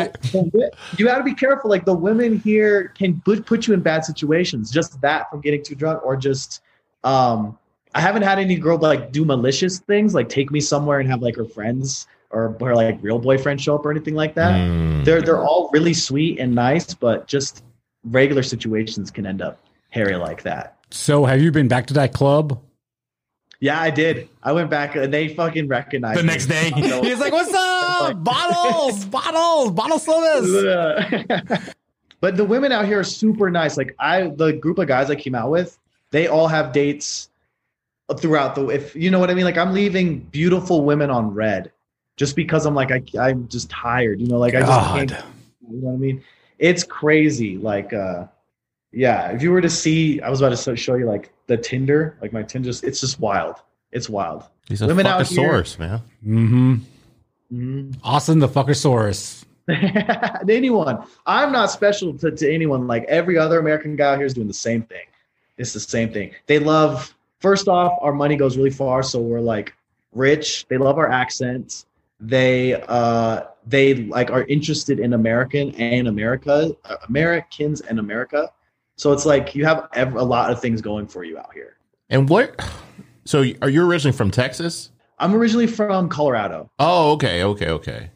you got to be careful. Like the women here can put, put you in bad situations. Just that from getting too drunk, or just um, I haven't had any girl like do malicious things, like take me somewhere and have like her friends or her like real boyfriend show up or anything like that. Mm. They're they're all really sweet and nice, but just regular situations can end up hairy like that. so have you been back to that club Yeah, I did. I went back and they fucking recognized the me. next day? So- He's like, "What's up? Bottles, bottles, bottle sodas." but the women out here are super nice. Like I, the group of guys I came out with, they all have dates throughout the. If you know what I mean, like I'm leaving beautiful women on read, just because I'm like I, I'm just tired. You know, like I just can't. You know what I mean? It's crazy. Like, uh, yeah. If you were to see, I was about to show you like the Tinder, like my Tinder. It's just wild. It's wild. He's a women out here- source, man. Mm-hmm. Mhm. Austin the fuckersaurus. anyone. I'm not special to, to anyone. Like every other American guy out here is doing the same thing. It's the same thing. They love, first off, our money goes really far. So we're like rich. They love our accents. They, uh, they like are interested in American and America, uh, Americans and America. So it's like you have ev- a lot of things going for you out here. And what? So are you originally from Texas? I'm originally from Colorado. Oh, okay, okay, okay.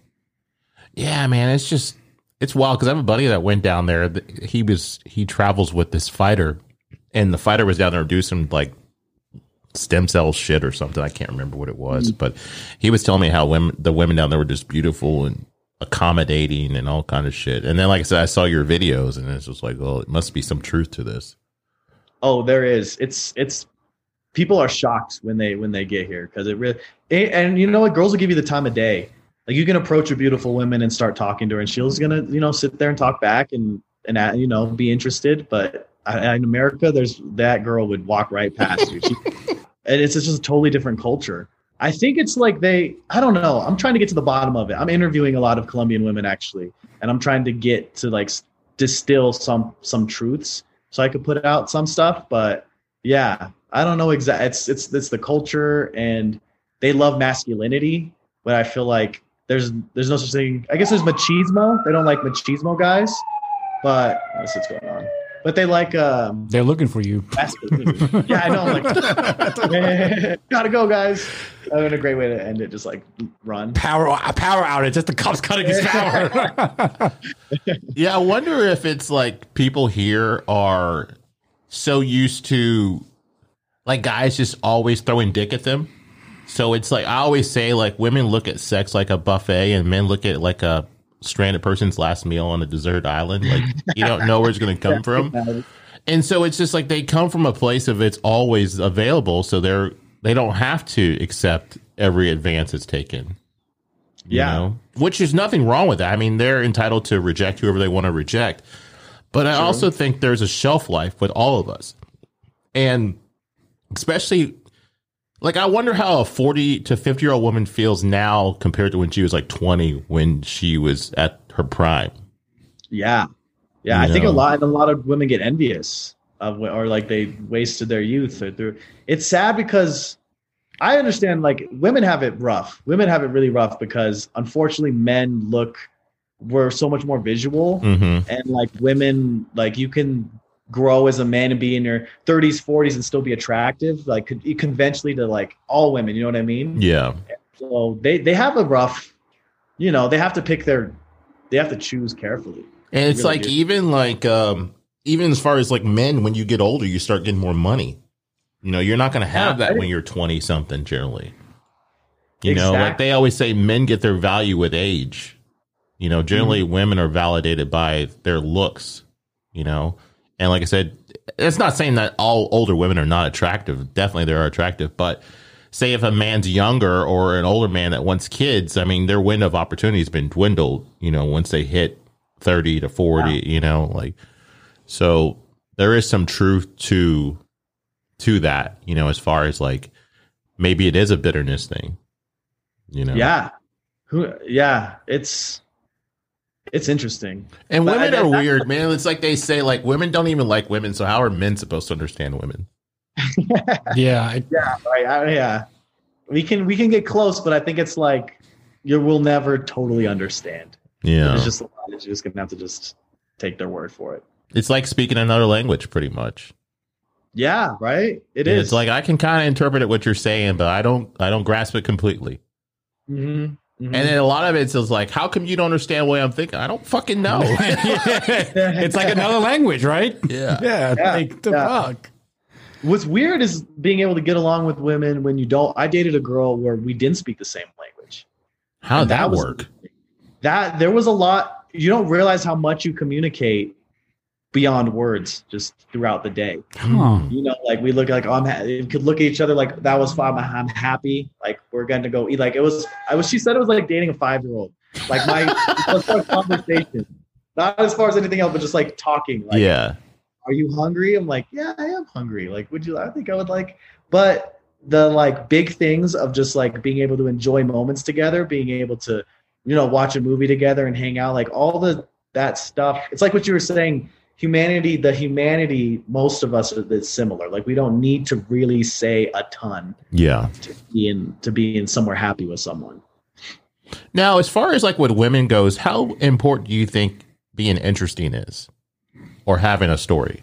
Yeah, man, it's just it's wild because I have a buddy that went down there. He was he travels with this fighter, and the fighter was down there doing some like stem cell shit or something. I can't remember what it was, but he was telling me how women the women down there were just beautiful and accommodating and all kind of shit. And then, like I said, I saw your videos, and it's just like, well, it must be some truth to this. Oh, there is. It's it's people are shocked when they when they get here because it really and, and you know what girls will give you the time of day. Like you can approach a beautiful woman and start talking to her, and she's gonna you know sit there and talk back and and uh, you know be interested. But in America, there's that girl would walk right past you, she, and it's just a totally different culture. I think it's like they I don't know. I'm trying to get to the bottom of it. I'm interviewing a lot of Colombian women actually, and I'm trying to get to like distill some some truths so I could put out some stuff. But yeah, I don't know exactly. It's it's it's the culture, and they love masculinity, but I feel like there's there's no such thing. I guess there's machismo. They don't like machismo guys, but what's what's going on? But they like um They're looking for you. yeah, I know. I'm like, gotta go, guys. I mean, a great way to end it. Just like run. Power power outage. Just the cops cutting his power. Yeah, I wonder if it's like people here are so used to like guys just always throwing dick at them. So it's like I always say like women look at sex like a buffet and men look at it like a stranded person's last meal on a desert island. Like you don't know where it's going to come from. And so it's just like they come from a place of it's always available, so they're they don't have to accept every advance that's taken. you Yeah. know? which is nothing wrong with that. I mean, they're entitled to reject whoever they want to reject. But I also think there's a shelf life with all of us, and especially like I wonder how a 40 to 50 year old woman feels now compared to when she was like 20 when she was at her prime. Yeah, yeah. You I think a lot a lot of women get envious of or like they wasted their youth or through. It's sad because I understand like women have it rough. Women have it really rough because unfortunately men look we're so much more visual Mm-hmm. and like women like you can grow as a man and be in your 30s 40s and still be attractive like con- conventionally to like all women you know what i mean Yeah. so they they have a rough you know they have to pick their they have to choose carefully And it's Really like do. even like um even as far as like men, when you get older, you start getting more money. You know, you're not going to have Yeah, that when you're 20 something generally. You know, like they always say men get their value with age. You know, generally Mm-hmm. women are validated by their looks, you know. And like I said, it's not saying that all older women are not attractive. Definitely they are attractive, but say if a man's younger or an older man that wants kids, I mean, their window of opportunity has been dwindled, you know, once they hit 30 to 40, you know, like so there is some truth to to that, you know, as far as like maybe it is a bitterness thing. You know. yeah who yeah it's it's interesting And But women I- are that- weird, man. It's like they say like women don't even like women, so how are men supposed to understand women? Yeah, I, yeah right I, yeah we can we can get close but i think it's like you will never totally understand Yeah. it's just a lot you're just gonna have to just take their word for it It's like speaking another language pretty much. yeah right It And is. It's like I can kind of interpret it what you're saying, but I don't I don't grasp it completely. Mhm, mhm. And then a lot of it's just like, how come you don't understand what I'm thinking? I don't fucking know. it's like another language, right? yeah. Yeah, Yeah, like the yeah. fuck. What's weird is being able to get along with women when you don't. I dated a girl where we didn't speak the same language. How'd And that, was- work? That there was a lot. You don't realize how much you communicate beyond words just throughout the day. Huh. You know, like we look like oh, I'm. Ha- we could look at each other like that was fine. I'm happy. Like we're going to go eat. Like it was. I was. She said it was like dating a five year old. Like my as far as conversation, not as far as anything else, but just like talking. Like, yeah. are you hungry? I'm like, yeah, I am hungry. Like, would you? I think I would like, but the like big things of just like being able to enjoy moments together, being able to, you know, watch a movie together and hang out, like all the that stuff. It's like what you were saying. Humanity, the humanity, most of us are is similar. Like we don't need to really say a ton Yeah. to be in to be in somewhere happy with someone. Now, as far as like with women goes, how important do you think being interesting is, or having a story?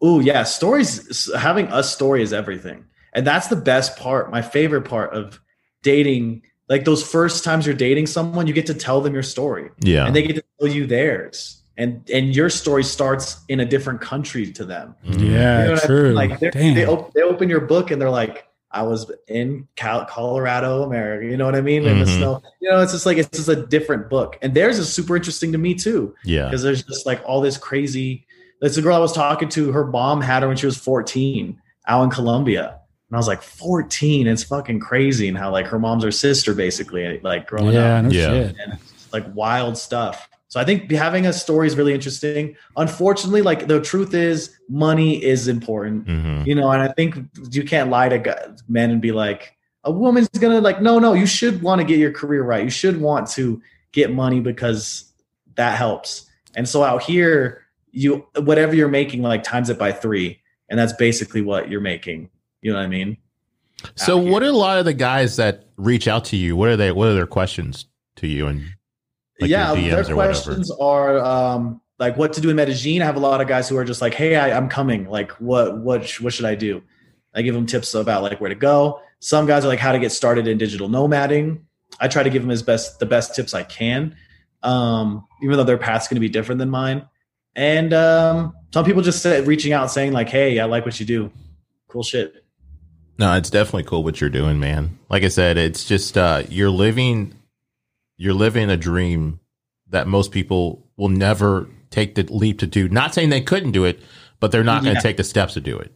Oh yeah, stories. Having a story is everything, and that's the best part. My favorite part of dating, like those first times you're dating someone, you get to tell them your story, Yeah. and they get to tell you theirs, and and your story starts in a different country to them. Yeah, You know what I true. mean? Like they're- they op- they open your book and they're like, I was in Cal- Colorado, America. You know what I mean? In the Mhm. snow. You know, it's just like it's just a different book, and theirs is super interesting to me too yeah. because there's just like all this crazy. There's a girl I was talking to. Her mom had her when she was 14 out in Colombia, and I was like, 14. It's fucking crazy, and how like her mom's her sister basically, like growing yeah, up, no Yeah. shit. and it's like wild stuff. So I think having a story is really interesting. Unfortunately, like the truth is, money is important, hmm you know, and I think you can't lie to men and be like, a woman's gonna like, no, no, you should want to get your career right. You should want to get money because that helps. And so out here, you whatever you're making, like times it by three, and that's basically what you're making. You know what I mean? So, what are a lot of the guys that reach out to you? What are they? What are their questions to you? And like yeah, their or whatever? questions are um, like what to do in Medellin. I have a lot of guys who are just like, "Hey, I, I'm coming. Like, what what sh- what should I do?" I give them tips about like where to go. Some guys are like how to get started in digital nomading. I try to give them as best the best tips I can, um, even though their path's going to be different than mine. And um, some people just say, reaching out saying like, "Hey, I like what you do. Cool shit." No, it's definitely cool what you're doing, man. Like I said, it's just uh, you're living, you're living a dream that most people will never take the leap to do. Not saying they couldn't do it, but they're not going to take the steps to do it.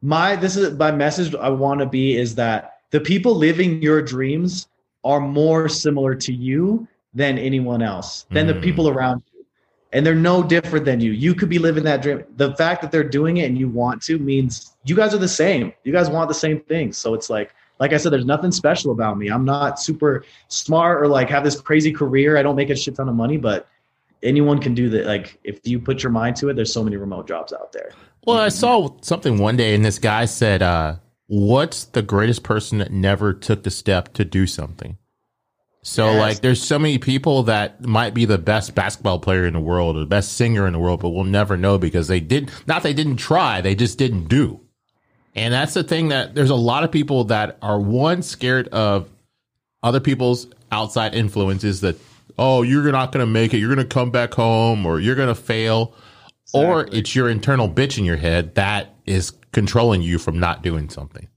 my this is my message I want to be is that the people living your dreams are more similar to you than anyone else, than the Mm. people around you. And they're no different than you. You could be living that dream. The fact that they're doing it and you want to means you guys are the same. You guys want the same things. So it's like, like I said, there's nothing special about me. I'm not super smart or like have this crazy career. I don't make a shit ton of money, but anyone can do that. Like if you put your mind to it, there's so many remote jobs out there. Well, I saw something one day, and this guy said, uh, "What's the greatest person that never took the step to do something?" So, Yes. like, there's so many people that might be the best basketball player in the world or the best singer in the world, but we'll never know because they did not. Not they didn't try; they just didn't do. And that's the thing that there's a lot of people that are one scared of other people's outside influences that oh you're not going to make it you're going to come back home or you're going to fail or it's your internal bitch in your head that is controlling you from not doing something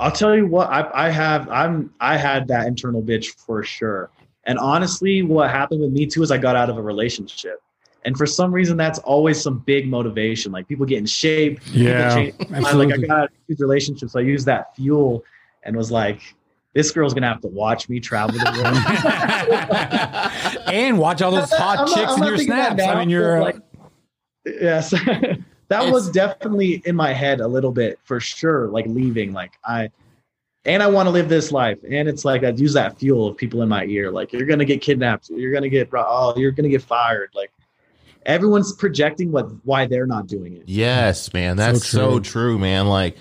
I'll tell you what, I, I have, I'm, I had that internal bitch for sure. And honestly, what happened with me too is I got out of a relationship. And for some reason, that's always some big motivation. Like people get in shape. Yeah, change- Like I got out of these relationships. So I used that fuel and was like, this girl's going to have to watch me travel the world. and watch all those hot I'm chicks I'm in your thinking that snaps. I mean, you're like, yes, that was definitely in my head a little bit for sure. Like leaving, like I, and I want to live this life, and it's like I use that fuel of people in my ear. Like you're gonna get kidnapped, you're gonna get, oh, you're gonna get fired. Like everyone's projecting what why they're not doing it. yes man. That's so So true. true. man. Like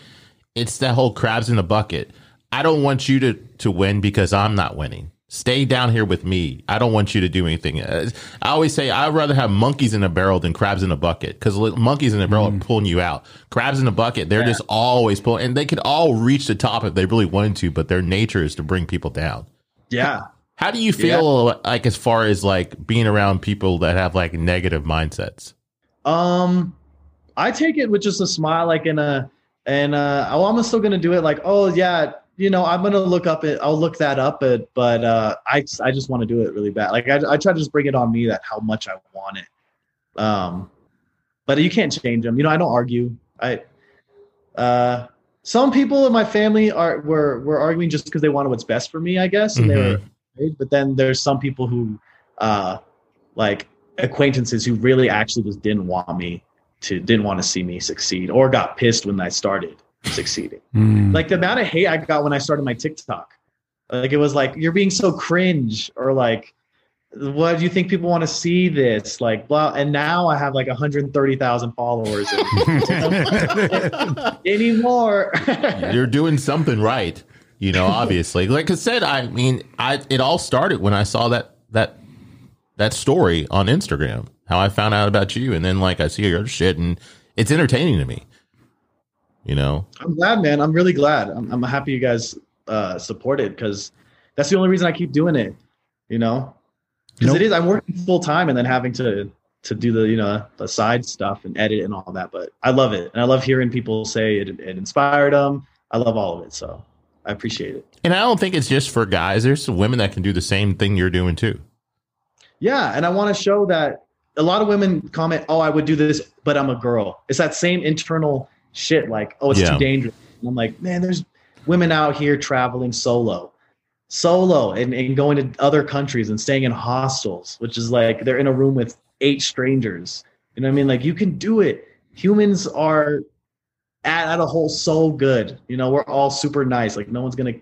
it's that whole crabs in the bucket. I don't want you to to win because i'm not winning. Stay down here with me. I don't want you to do anything. Uh, i always say i'd rather have monkeys in a barrel than crabs in a bucket because monkeys in a barrel are pulling you out. Crabs in a bucket they're just always pulling and they could all reach the top if they really wanted to but their nature is to bring people down. Yeah, How do you feel like as far as like being around people that have like negative mindsets? Um, I take it with just a smile, like in a, and uh, oh, I'm still gonna do it. Like, oh yeah, you know, I'm gonna look up it. I'll look that up. It, but uh, I, I just want to do it really bad. Like, I, I try to just bring it on me that how much I want it. Um, but you can't change them. You know, I don't argue. I, uh, some people in my family are were were arguing just because they wanted what's best for me, I guess, and they were. But then there's some people who, uh, like acquaintances who really actually just didn't want me to didn't want to see me succeed or got pissed when I started succeeding. mm, Like the amount of hate I got when I started my TikTok. Like it was like you're being so cringe or like what do you think people want to see this like blah and now I have like 130,000 followers anymore. You're doing something right, you know. Obviously, like I said, I mean, I it all started when I saw that that that story on Instagram. How I found out about you, and then like I see your shit, and it's entertaining to me. You know, I'm glad, man. I'm really glad. I'm, I'm happy you guys uh, support it because that's the only reason I keep doing it. You know, because Nope. it is. I'm working full time and then having to to do the you know the side stuff and edit and all that. But I love it, and I love hearing people say it, it inspired them. I love all of it, so I appreciate it. and I don't think it's just for guys. There's some women that can do the same thing you're doing too. Yeah, and I want to show that a lot of women comment, "Oh, I would do this, but I'm a girl." It's that same internal shit, like, "Oh, it's Yeah. too dangerous." And I'm like, man, there's women out here traveling solo, solo, and, and going to other countries and staying in hostels, which is like they're in a room with eight strangers. You know what I mean? Like, you can do it. Humans are at, at a whole so good. You know, we're all super nice. Like, no one's gonna.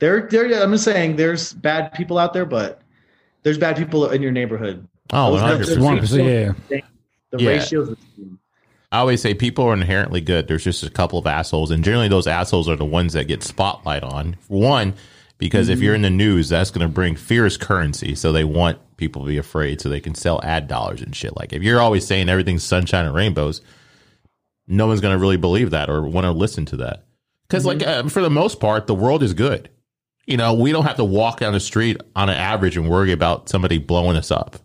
There, there. I'm just saying, there's bad people out there, but there's bad people in your neighborhood. Oh, Those- 100 those- percent. one percent. Yeah, The Yeah. ratios. are the same. I always say people are inherently good. There's just a couple of assholes, and generally those assholes are the ones that get spotlight on. One, because if mm-hmm. you're in the news, that's going to bring fierce currency, so they want people to be afraid, so they can sell ad dollars and shit. Like if you're always saying everything's sunshine and rainbows, no one's going to really believe that or want to listen to that. Because like uh, for the most part, the world is good. You know, we don't have to walk down the street on an average and worry about somebody blowing us up.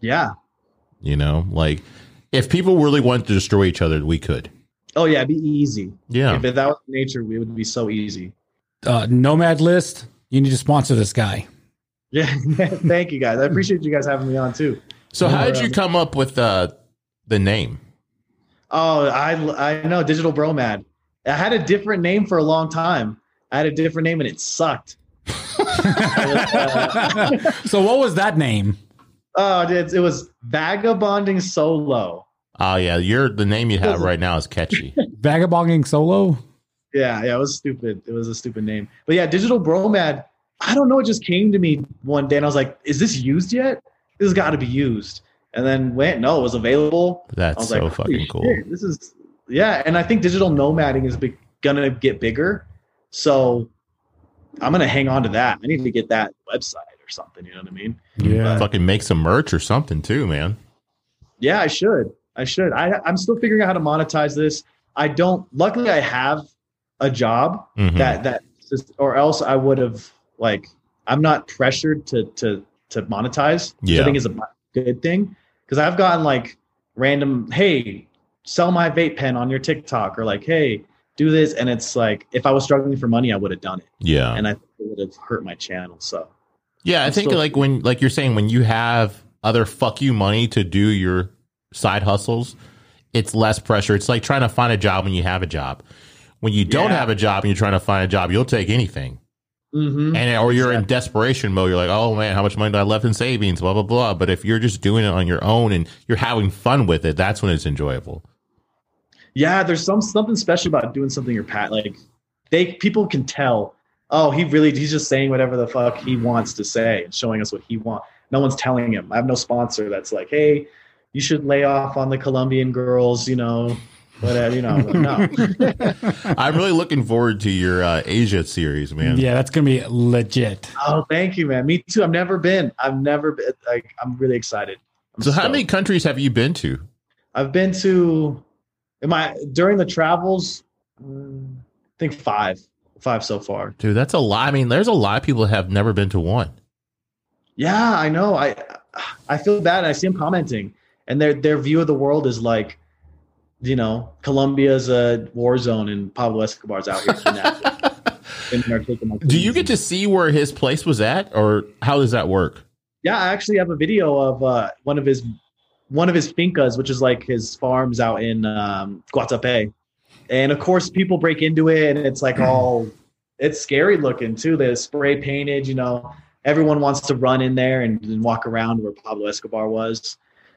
Yeah. You know, like if people really wanted to destroy each other, we could. Oh yeah, it'd be easy. Yeah. If that was nature, it would be so easy. uh, Nomad list. You need to sponsor this guy. Yeah. Thank you guys. I appreciate you guys having me on too. So how did you come up with uh, the name? Oh, I I know Digital Bromad. I had a different name for a long time. I had a different name and it sucked. so what was that name? Oh, it, it was Vagabonding Solo. Oh yeah, you're the name you have right now is catchy. Vagabonding Solo. Yeah, yeah, it was stupid. It was a stupid name. But yeah, Digital Bromad. I don't know. It just came to me one day, and I was like, "Is this used yet? This has got to be used." And then went, no, it was available. That's was so like, fucking "Holy cool. shit, This is yeah, and I think digital nomading is be, gonna get bigger. So I'm gonna hang on to that. I need to get that website or something. You know what I mean? Yeah. Fucking make some merch or something too, man. Yeah, I should. I should. I, I'm still figuring out how to monetize this. I don't. Luckily, I have a job Mhm. that that, or else I would have like. I'm not pressured to to to monetize. Yeah. I think is a good thing because I've gotten like random. Hey, sell my vape pen on your TikTok, or like, hey, do this, and it's like if I was struggling for money, I would have done it, yeah. and I think it would have hurt my channel. So Yeah, I I'm think still- like when like you're saying when you have other fuck you money to do your side hustles, it's less pressure. It's like trying to find a job when you have a job. When you don't Yeah. have a job and you're trying to find a job, you'll take anything. Mhm. And or you're in desperation mode. You're like, oh man, how much money do I left in savings? Blah blah blah. But if you're just doing it on your own and you're having fun with it, that's when it's enjoyable. Yeah, there's some something special about doing something you're pat like they people can tell. Oh, he really he's just saying whatever the fuck he wants to say and showing us what he wants. No one's telling him. I have no sponsor that's like, hey, you should lay off on the Colombian girls, you know, whatever, you know. no. I'm really looking forward to your uh, Asia series, man. Yeah, that's gonna be legit. oh, thank you, man. Me too. I've never been. I've never been. Like, I'm really excited. I'm So how many countries have you been to? I've been to. Am I during the travels? mm, I think five, five so far. Dude, that's a lot. I mean, there's a lot of people that have never been to one. Yeah, I know. I I feel bad. I see them commenting, and their their view of the world is like, you know, Colombia's a war zone, and Pablo Escobar's out here kidnapping. and they're taking my Do you get to see where his place was at, or how does that work? Yeah, I actually have a video of uh, one of his one of his fincas, which is like his farms out in um, Guatape, and of course people break into it, and it's like all it's scary looking too. The spray painted, you know, everyone wants to run in there and, and walk around where Pablo Escobar was,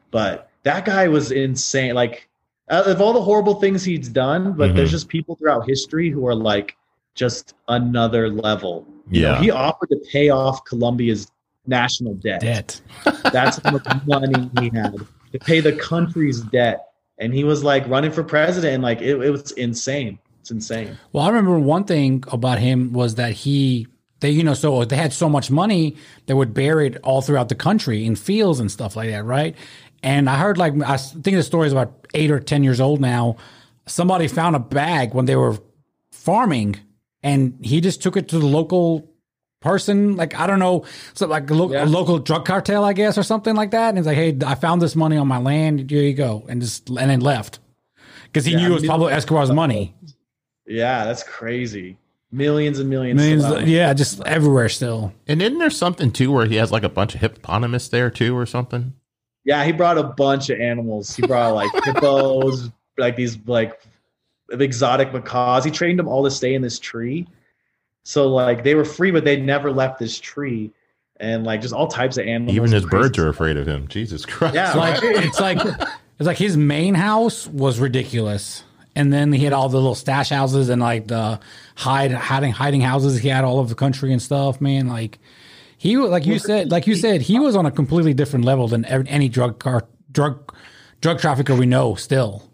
but that guy was insane. Like out of all the horrible things he's done, but Mhm. there's just people throughout history who are like just another level. You know, Yeah. he offered to pay off Colombia's national debt. Dead. That's how much money he had to pay the country's debt. And he was like running for president, and like it, it was insane. It's insane. Well, I remember one thing about him was that he they you know so they had so much money they would bury it all throughout the country in fields and stuff like that, right? And I heard like I think the story is about eight or ten years old now. Somebody found a bag when they were farming, and he just took it to the local person, like I don't know, so like a, lo- Yeah. a local drug cartel, I guess, or something like that. And he's like, "Hey, I found this money on my land. Here you go," and just and then left because he Yeah, knew it was Pablo Escobar's money. Yeah, that's crazy. Millions and millions. Millions, still out. yeah, just everywhere still. And isn't there something too where he has like a bunch of hippopotamus there too, or something? Yeah, he brought a bunch of animals. He brought like hippos, like these like exotic macaws. He trained them all to stay in this tree. So like they were free, but they never left this tree. And like just all types of animals. Even his and crazy birds are afraid of him. Jesus Christ! Yeah, It's like it's like it's like his main house was ridiculous, and then he had all the little stash houses and like the hide hiding hiding houses he had all over the country and stuff. Man, like he wa- like you said like you said he was on a completely different level than any drug car drug drug trafficker we know. Still,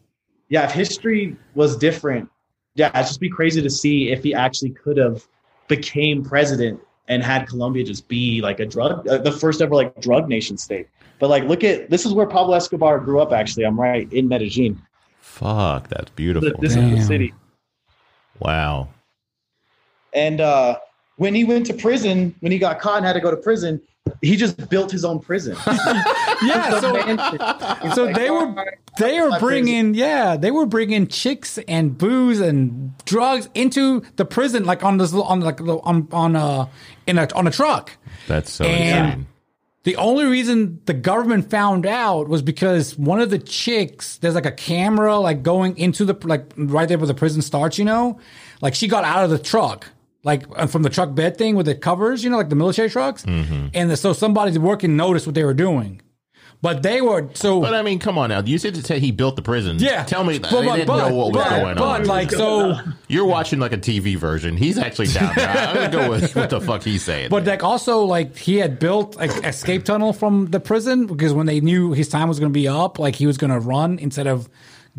yeah, if history was different, yeah, it'd just be crazy to see if he actually could have became president and had Colombia just be like a drug, uh, the first ever like drug nation state. But like, look at this is where Pablo Escobar grew up. Actually, I'm right in Medellin. Fuck, that's beautiful. This is the city. wow. And uh, when he went to prison, when he got caught and had to go to prison, he just built his own prison. yeah. So so Like, they were right, they were my bringing yeah they were bringing chicks and booze and drugs into the prison like on this on like on on uh in a on a truck. That's so And- insane. The only reason the government found out was because one of the chicks, there's like a camera like going into the like right there where the prison starts, you know, like she got out of the truck, like uh, from the truck bed thing with the covers, you know, like the military trucks, Mm-hmm. and the, so somebody working noticed what they were doing, but they were so. But I mean, come on now. You said to say he built the prison. yeah, Tell me but, they but, didn't but, know what was but, going but, on. like so, You're watching like a TV version. He's actually down there. I'm gonna go with what the fuck he's saying. But like also like he had built like escape tunnel from the prison because when they knew his time was going to be up, like he was going to run instead of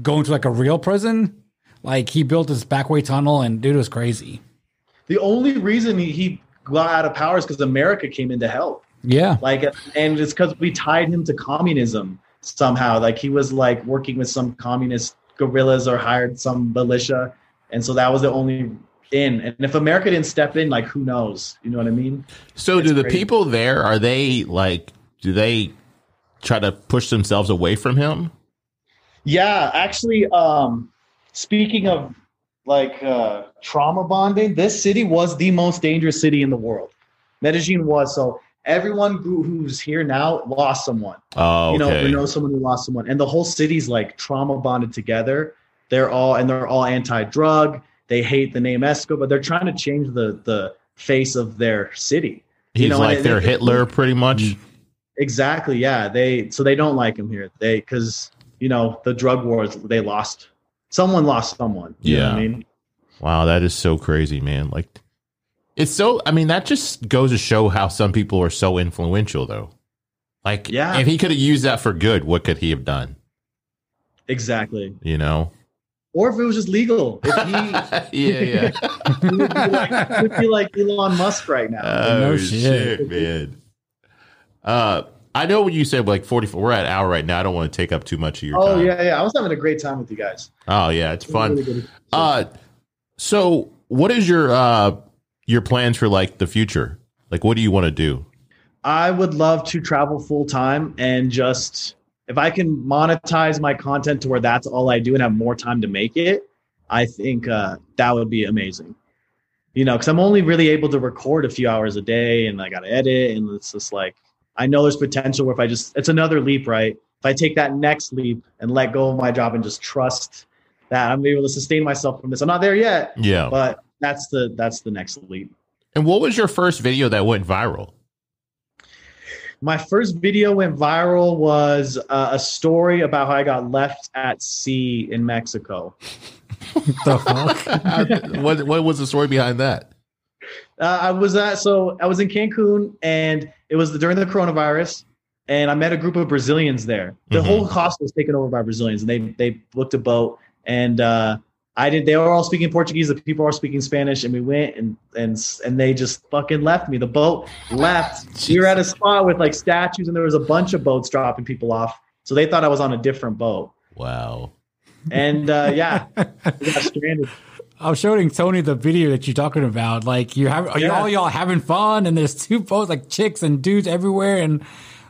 going to like a real prison. Like he built this backway tunnel and dude it was crazy. The only reason he, he got out of power is because America came in to help. Yeah. Like, and it's because we tied him to communism somehow. Like he was like working with some communist guerrillas or hired some militia, and so that was the only in. And if America didn't step in, like who knows? You know what I mean? so, do the crazy. people there are they like? Do they try to push themselves away from him? Yeah, actually, um, speaking of like uh, trauma bonding, this city was the most dangerous city in the world. Medellin was so. Everyone who, who's here now lost someone. Oh, okay. you know, we know someone who lost someone, and the whole city's like trauma bonded together. They're all and they're all anti-drug. They hate the name Escobar, but they're trying to change the the face of their city. he's you know, like and their it- Hitler, pretty much. Exactly. Yeah. They so they don't like him here. They because you know the drug wars. They lost. Someone lost someone. You know what I Yeah. mean. Wow, that is so crazy, man. Like, it's so. I mean, that just goes to show how some people are so influential, though. Like, Yeah. if he could have used that for good, what could he have done? Exactly. You know? Or if it was just legal, if he, yeah, yeah. he would be like, he would be like Elon Musk right now. Oh No shit. shit. man. Uh, I know when you said like forty four. We're at an hour right now. I don't want to take up too much of your time. oh time. yeah, yeah. I was having a great time with you guys. Oh yeah, it's fun. Really. Uh, so what is your uh your plans for like the future? Like, what do you want to do? I would love to travel full time and just if I can monetize my content to where that's all I do and have more time to make it, I think uh, that would be amazing. You know, because I'm only really able to record a few hours a day, and I got to edit, and it's just like I know there's potential where if I just it's another leap, right? If I take that next leap and let go of my job and just trust that I'm able to sustain myself from this, I'm not there yet, Yeah. but that's the that's the next leap. and what was your first video that went viral? My first video went viral was uh, a story about how I got left at sea in Mexico. the fuck? what what was the story behind that? Uh, I was at so I was in Cancun and it was during the coronavirus, and I met a group of Brazilians there. The Mhm. whole hostel was taken over by Brazilians, and they they booked a boat, and uh, I did. They were all speaking Portuguese. The people were speaking Spanish, and we went and and and they just fucking left me. The boat left. we were at a spot with like statues, and there was a bunch of boats dropping people off. So they thought I was on a different boat, Wow. and uh, yeah, we got stranded. I was showing Tony the video that you're talking about. Like you have are you Yeah. all y'all having fun and there's two boats like chicks and dudes everywhere and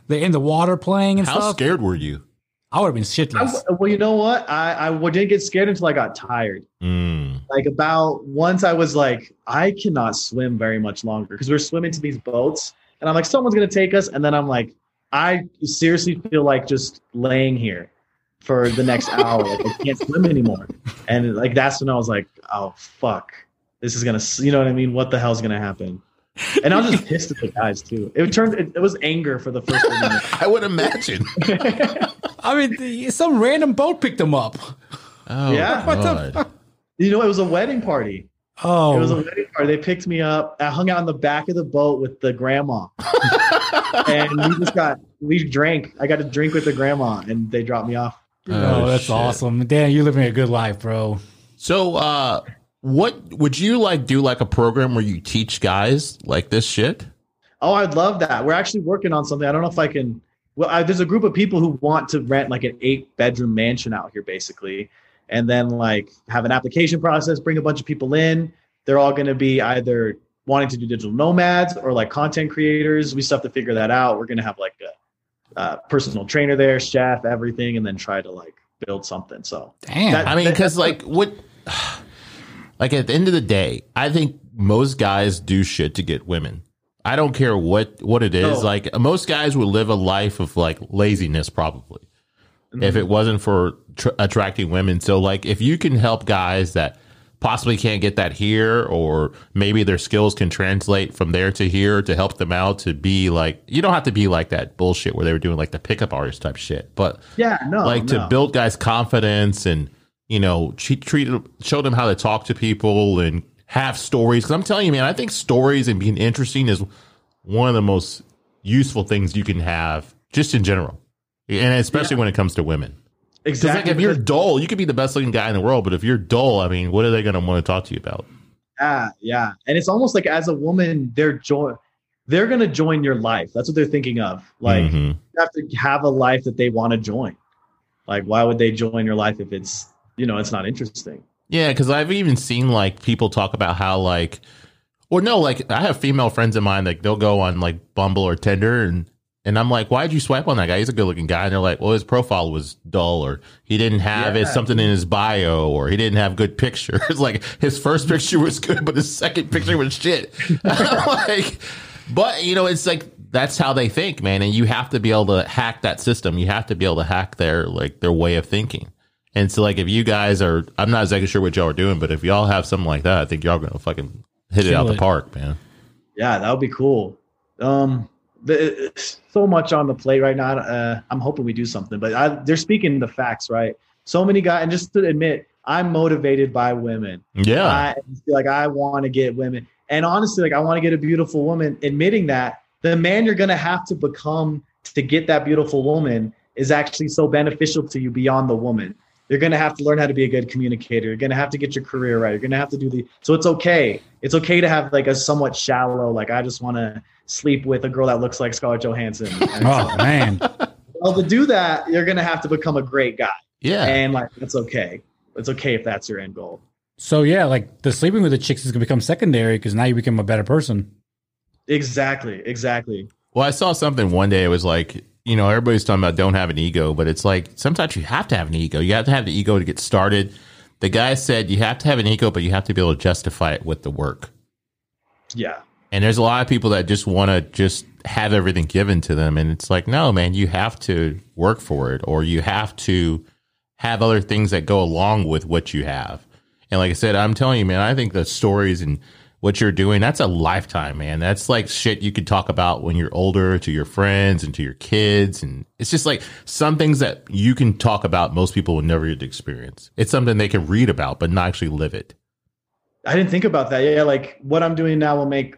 they're in the water playing and How stuff. scared were you? I would have been shitless. I, well, you know what? I, I didn't get scared until I got tired. Mm. Like about once I was like, I cannot swim very much longer because we are swimming to these boats, and I'm like, someone's gonna take us, and then I'm like, I seriously feel like just laying here for the next hour. Like I can't swim anymore, and like that's when I was like, oh fuck, this is gonna, you know what I mean? What the hell's gonna happen? And I was just pissed at the guys too. It turned, it, it was anger for the first minute. I would imagine. I mean, the, some random boat picked them up. Oh, Yeah. What the fuck? You know, it was a wedding party. Oh, It was a wedding party. They picked me up. I hung out in the back of the boat with the grandma, and we just got we drank. I got to drink with the grandma, and they dropped me off. Oh, that's shit. awesome. Dan, you're living a good life, bro. So, uh, what would you like do? Like a program where you teach guys like this shit? Oh, I'd love that. We're actually working on something. I don't know if I can. Well, I, there's a group of people who want to rent like an eight bedroom mansion out here, basically, and then like have an application process, bring a bunch of people in. They're all going to be either wanting to do digital nomads or like content creators. We still have to figure that out. We're going to have like a, uh personal trainer there, chef, everything, and then try to like build something. So Damn. That- I mean, because like what, like at the end of the day, I think most guys do shit to get women. I don't care what what it is. No. Like most guys would live a life of like laziness probably if it wasn't for tr- attracting women. So like if you can help guys that possibly can't get that here or maybe their skills can translate from there to here to help them out to be like you don't have to be like that bullshit where they were doing like the pickup artist type shit. But Yeah, no. like to build guys confidence and you know treat, treat show them how to talk to people and have stories because i'm telling you man i think stories and being interesting is one of the most useful things you can have just in general and especially when it comes to women exactly. like if you're dull you could be the best looking guy in the world but if you're dull i mean what are they going to want to talk to you about Yeah, yeah. And it's almost like as a woman, they're join they're gonna join your life. That's what they're thinking of. Like Mhm. you have to have a life that they want to join. Like, why would they join your life if it's you know it's not interesting? Yeah, because I've even seen like people talk about how like, or no, like I have female friends of mine that they'll go on like Bumble or Tinder and and I'm like, why'd you swipe on that guy? He's a good looking guy. And they're like, well, his profile was dull, or he didn't have it Yeah. something in his bio, or he didn't have good pictures. like his first picture was good, but his second picture was shit. Like, but you know, it's like that's how they think, man. And you have to be able to hack that system. You have to be able to hack their like their way of thinking. And so, like, if you guys are, I'm not exactly sure what y'all are doing, but if y'all have something like that, I think y'all gonna fucking hit it Kill out the park, man. Yeah, that would be cool. Um, the, so much on the plate right now. Uh, I'm hoping we do something, but I, they're speaking the facts, right? So many guys, and just to admit, I'm motivated by women. Yeah, I feel like I want to get women. And honestly, like I want to get a beautiful woman. Admitting that the man you're gonna have to become to get that beautiful woman is actually so beneficial to you beyond the woman. You're gonna have to learn how to be a good communicator. You're gonna have to get your career right. You're gonna have to do the so it's okay. It's okay to have like a somewhat shallow, like I just want to sleep with a girl that looks like Scarlett Johansson. Oh man, well, to do that, you're gonna have to become a great guy. yeah. And like it's okay. It's okay if that's your end goal. so yeah, like the sleeping with the chicks is gonna become secondary because now you become a better person. Exactly. Exactly. Well, I saw something one day. It was like, you know, everybody's talking about don't have an ego, but it's like sometimes you have to have an ego. You have to have the ego to get started. The guy said you have to have an ego, but you have to be able to justify it with the work. Yeah. And there's a lot of people that just want to just have everything given to them. And it's like, no, man, you have to work for it or you have to have other things that go along with what you have. And like I said, I'm telling you, man, I think the stories and what you're doing, that's a lifetime, man. That's like shit you could talk about when you're older to your friends and to your kids. And it's just like some things that you can talk about, most people will never get to experience. It's something they can read about, but not actually live it. I didn't think about that. Yeah, like what I'm doing now will make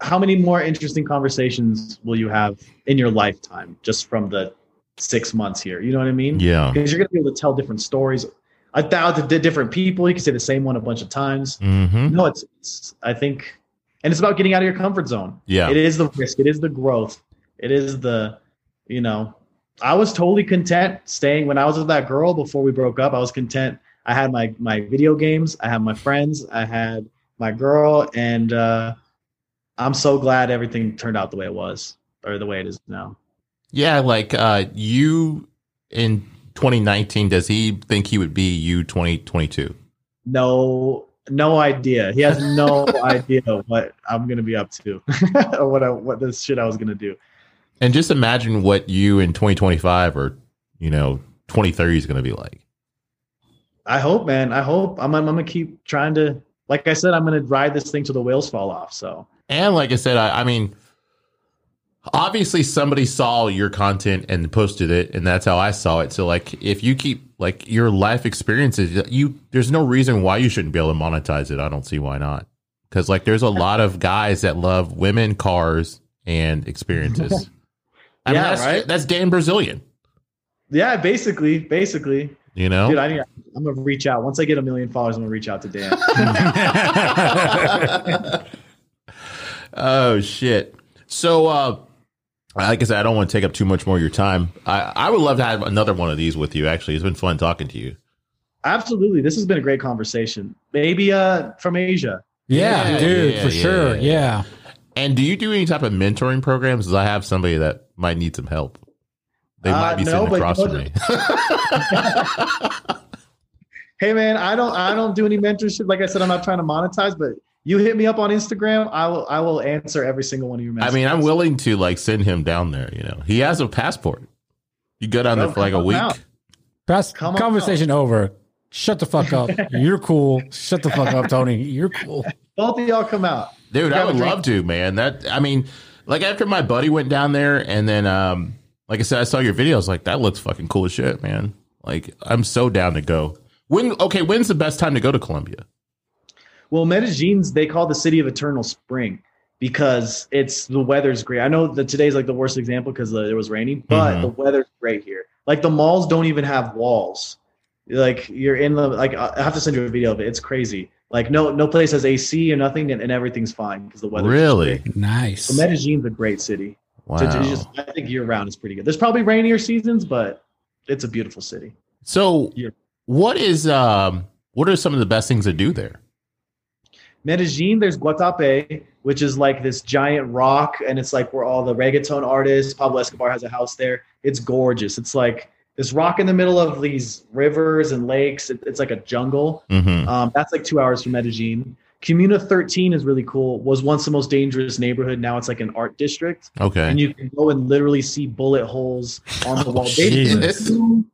how many more interesting conversations will you have in your lifetime just from the six months here? You know what I mean? Yeah. Because you're gonna be able to tell different stories a thousand different people. You can say the same one a bunch of times. hmm No, it's, it's I think, and it's about getting out of your comfort zone. Yeah. It is the risk. It is the growth. It is the, you know, I was totally content staying when I was with that girl before we broke up. I was content. I had my my video games. I had my friends. I had my girl, and uh, I'm so glad everything turned out the way it was or the way it is now. Yeah, like uh you in 2019, does he think he would be you 2022? No, no idea. He has no idea what I'm gonna be up to or what I, what this shit I was gonna do. And just imagine what you in 2025 or, you know, 2030 is going to be like. I hope, man. I hope I'm, I'm, I'm gonna keep trying to. Like I said, I'm gonna ride this thing till the wheels fall off. So And like I said, I, I mean, obviously somebody saw your content and posted it, and that's how I saw it. So, like, if you keep like your life experiences, you there's no reason why you shouldn't be able to monetize it. I don't see why not. Because like, there's a lot of guys that love women, cars, and experiences. I mean, Yeah, that's, right? That's Dan Bilzerian. yeah, basically, basically, You know, dude. I need, I'm gonna reach out once I get a million followers. I'm gonna reach out to Dan. oh shit. So uh like I said, I don't want to take up too much more of your time. I, I would love to have another one of these with you. Actually, it's been fun talking to you. Absolutely, this has been a great conversation. Maybe uh from Asia. Yeah, Yeah, dude, yeah, for yeah, sure. yeah. Yeah. And do you do any type of mentoring programs? 'Cause I have somebody that might need some help. They might Uh, be no, sitting but across you from me. Hey man, I don't I don't do any mentorship. Like I said, I'm not trying to monetize, but You hit me up on Instagram. I will. I will answer every single one of your I mean, I'm willing to like send him down there. You know, he has a passport. You go down Bro, there for like a week. out. Pass Come on conversation over. Shut the fuck up. You're cool. Shut the fuck up, Tony. You're cool. Both of y'all come out. Dude, I would love to, man. That I mean, like after my buddy went down there, and then, um, like I said, I saw your videos. Like that looks fucking cool as shit, man. Like I'm so down to go. When okay, when's the best time to go to Colombia? Well, Medellin's they call the city of eternal spring because it's the weather's great. I know that today's like the worst example because it was raining, but Mhm. the weather's great here. Like the malls don't even have walls. Like you're in the like I I have to send you a video of it. It's crazy. Like no no place has AC or nothing, and, and everything's fine because the weather. Really? Nice. So Medellin's a great city. Wow. To, to just, I think year round is pretty good. There's probably rainier seasons, but it's a beautiful city. so, Yeah. what is um, what are some of the best things to do there? Medellin, there's Guatape, which is like this giant rock, and it's like where all the reggaeton artists, Pablo Escobar has a house there. It's gorgeous. It's like this rock in the middle of these rivers and lakes. It, it's like a jungle. Mm-hmm. Um, that's like two hours from Medellin. Comuna 13 is really cool. Was once the most dangerous neighborhood. Now it's like an art district, Okay. and you can go and literally see bullet holes on the wall. They Jesus. flew,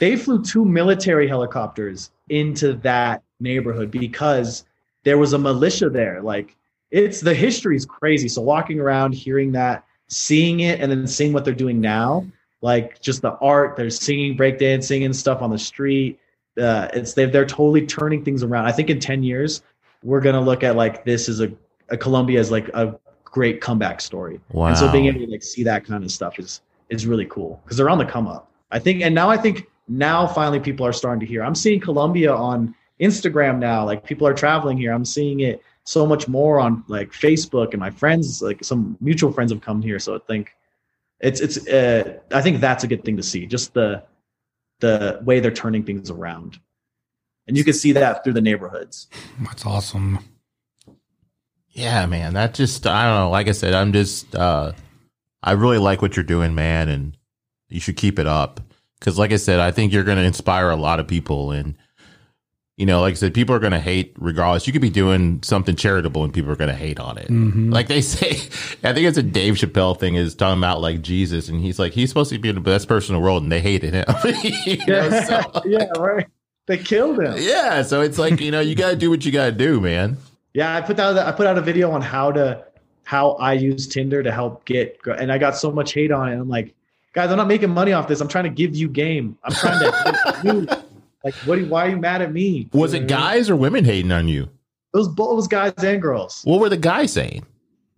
they flew two military helicopters into that neighborhood because there was a militia there. Like it's the history is crazy. So walking around, hearing that, seeing it, and then seeing what they're doing now, like just the art, they're singing, breakdancing, and stuff on the street. Uh, it's they they're totally turning things around. I think in ten years we're gonna look at like this is a, a Colombia is like a great comeback story. wow. And so being able to like see that kind of stuff is is really cool because they're on the come up. I think, and now I think now finally people are starting to hear. I'm seeing Colombia on Instagram now. Like people are traveling here. I'm seeing it so much more on like Facebook and my friends, like some mutual friends have come here. So I think it's it's uh, I think that's a good thing to see. Just the the way they're turning things around, and you can see that through the neighborhoods. That's awesome. Yeah, man. That just I don't know. Like I said, I'm just uh I really like what you're doing, man, and you should keep it up. Cause like I said, I think you're gonna inspire a lot of people and you know, like I said, people are gonna hate regardless. You could be doing something charitable and people are gonna hate on it. Mhm. Like they say, I think it's a Dave Chappelle thing is talking about like Jesus and he's like, he's supposed to be the best person in the world and they hated him. You know, so- yeah, right. They killed him. yeah. So it's like, you know, you gotta do what you gotta do, man. Yeah, I put out I put out a video on how to how I use Tinder to help get and I got so much hate on it. I'm like, guys, I'm not making money off this. I'm trying to give you game. I'm trying to. Like what? Why are you mad at me? Was it guys or women hating on you? It was both it was guys and girls. What were the guys saying?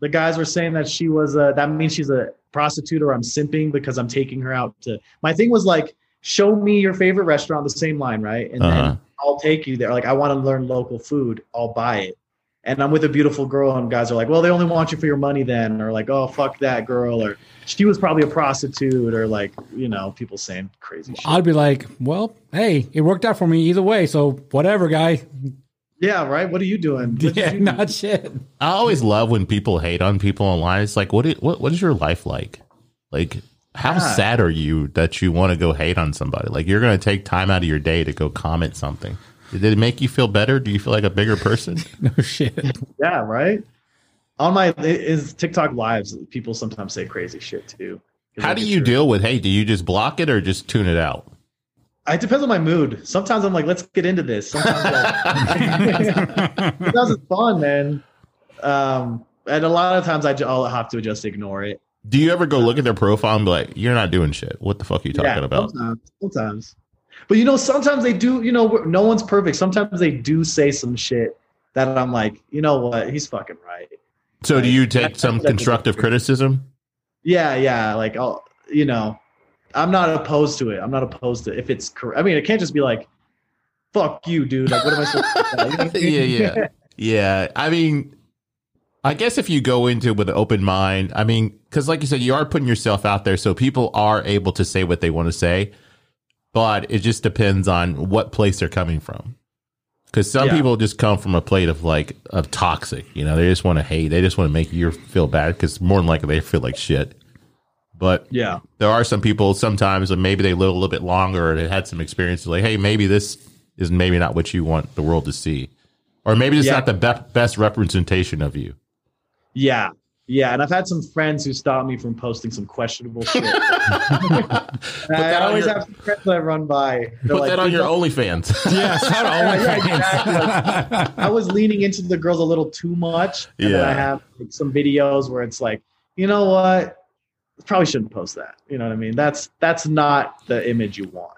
The guys were saying that she was a that means she's a prostitute or I'm simping because I'm taking her out to. My thing was like, show me your favorite restaurant, the same line, right? And Uh-huh. then I'll take you there. Like I want to learn local food. I'll buy it. And I'm with a beautiful girl, and guys are like, "Well, they only want you for your money, then," or like, "Oh, fuck that girl," or she was probably a prostitute, or like, you know, people saying crazy shit. I'd be like, well, hey, it worked out for me either way. So whatever, guy. yeah, right. What are you doing? What Yeah, you do? not shit. I always love when people hate on people online. It's like, what, what, what is your life like? Like, how Yeah. sad are you that you want to go hate on somebody? Like, you're going to take time out of your day to go comment something. Did it make you feel better? Do you feel like a bigger person? No shit. Yeah, right. On my is TikTok lives, people sometimes say crazy shit too. How do you deal with Hey, Do you just block it or just tune it out? It depends on my mood. Sometimes I'm like, let's get into this. Sometimes, like, sometimes it's fun, man. Um, and a lot of times I ju- I'll have to just ignore it. Do you ever go look at their profile and be like, you're not doing shit? What the fuck are you talking Yeah, about? Sometimes, sometimes. But you know, sometimes they do. You know, no one's perfect. Sometimes they do say some shit that I'm like, you know what? He's fucking right. So, do you take some constructive criticism? Yeah, yeah. Like, I'll, you know, I'm not opposed to it. I'm not opposed to it if it's correct. I mean, it can't just be like, "Fuck you, dude." Like, what am I supposed to say? You know what I mean? Yeah, yeah. Yeah, I mean, I guess if you go into it with an open mind, I mean, because like you said, you are putting yourself out there, so people are able to say what they want to say, but it just depends on what place they're coming from. Because some Yeah. people just come from a plate of like of toxic, you know, they just want to hate, they just want to make you feel bad because more than likely they feel like shit. But yeah, there are some people sometimes, and maybe they live a little bit longer and they had some experiences, like, hey, maybe this is maybe not what you want the world to see. or maybe it's Yeah. not the be- best representation of you. Yeah. Yeah. And I've had some friends who stop me from posting some questionable shit. I always your- have some friends that run by. Put like, that on your "Please OnlyFans. Yeah, Yeah, OnlyFans. don't-" I was leaning into the girls a little too much. And then Yeah. I have like, some videos where it's like, you know what? Probably shouldn't post that. You know what I mean? That's that's not the image you want.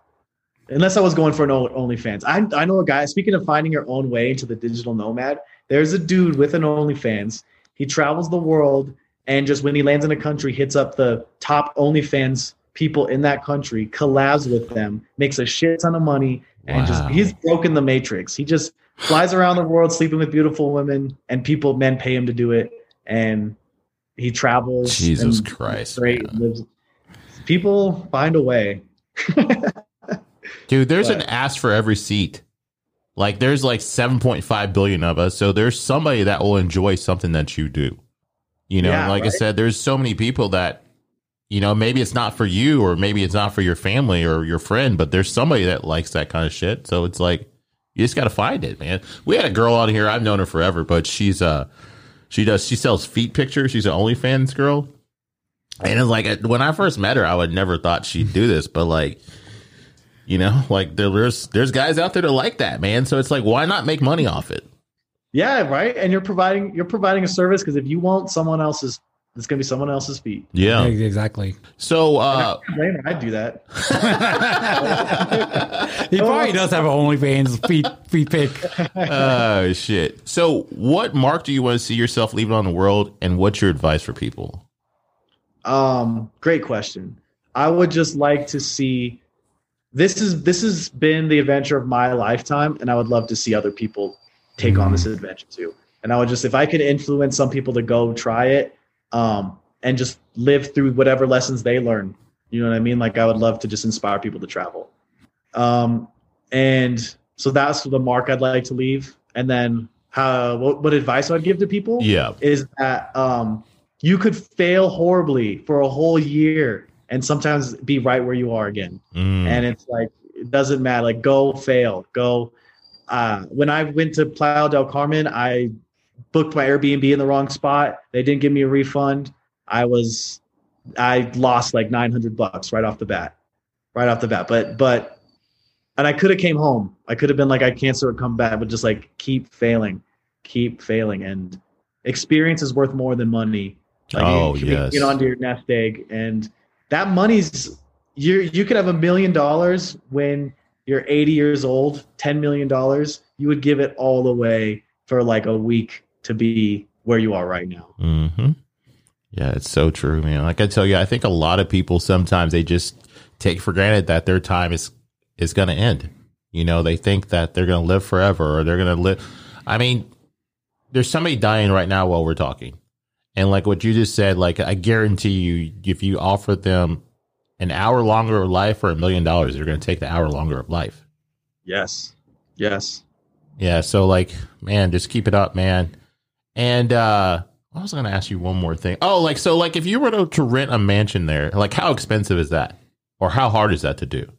Unless I was going for an OnlyFans. I I know a guy. Speaking of finding your own way into the digital nomad, there's a dude with an OnlyFans. He travels the world and just when he lands in a country, hits up the top OnlyFans people in that country, collabs with them, makes a shit ton of money, and just he's broken the matrix. He just flies around the world sleeping with beautiful women, and people men pay him to do it, and he travels. Jesus Christ, lives. People find a way. Dude, there's an ass for every seat. Like there's like 7.5 billion of us, so there's somebody that will enjoy something that you do. You know, Yeah, like I said, there's so many people that you know, maybe it's not for you or maybe it's not for your family or your friend, but there's somebody that likes that kind of shit. So it's like you just got to find it, man. We had a girl on here, I've known her forever, but she's uh she does she sells feet pictures. She's an OnlyFans girl. And it's like when I first met her, I would never thought she'd do this, but like you know, like there's there's guys out there that like that, man. So it's like, why not make money off it? Yeah, right. And you're providing you're providing a service because if you want someone else's, it's gonna be someone else's feet. Yeah. exactly. So uh I. I'd do that. He probably does have an OnlyFans feet feet pic. oh shit. So what mark do you want to see yourself leaving on the world and what's your advice for people? Um, great question. I would just like to see this is this has been the adventure of my lifetime, and I would love to see other people take on this adventure too. And I would just if I could influence some people to go try it, um, and just live through whatever lessons they learn. You know what I mean? Like I would love to just inspire people to travel. Um, and so that's the mark I'd like to leave. And then how what, what advice I'd give to people? Yeah. is that um, you could fail horribly for a whole year and sometimes be right where you are again. Mm. And it's like it doesn't matter. Like go fail, go. Uh, when I went to Playa del Carmen, I booked my Airbnb in the wrong spot. They didn't give me a refund. I was, I lost like nine hundred bucks right off the bat, right off the bat. But but, and I could have came home. I could have been like I cancel or come back, but just like keep failing, keep failing, and experience is worth more than money. Like Oh, you can yes. get onto your nest egg, and that money's you. You could have a million dollars when you're 80 years old. 10 million dollars, you would give it all away for like a week to be where you are right now. hmm Yeah, it's so true, man. Like I tell you, I think a lot of people sometimes they just take for granted that their time is is going to end. You know, they think that they're going to live forever or they're going to live. I mean, there's somebody dying right now while we're talking, and like what you just said, like I guarantee you, if you offer them an hour longer of life or a million dollars, they're going to take the hour longer of life. Yes, yes. Yeah, so like, man, just keep it up, man. And uh I was gonna ask you one more thing. Oh, like so like if you were to, to rent a mansion there, like how expensive is that? Or how hard is that to do?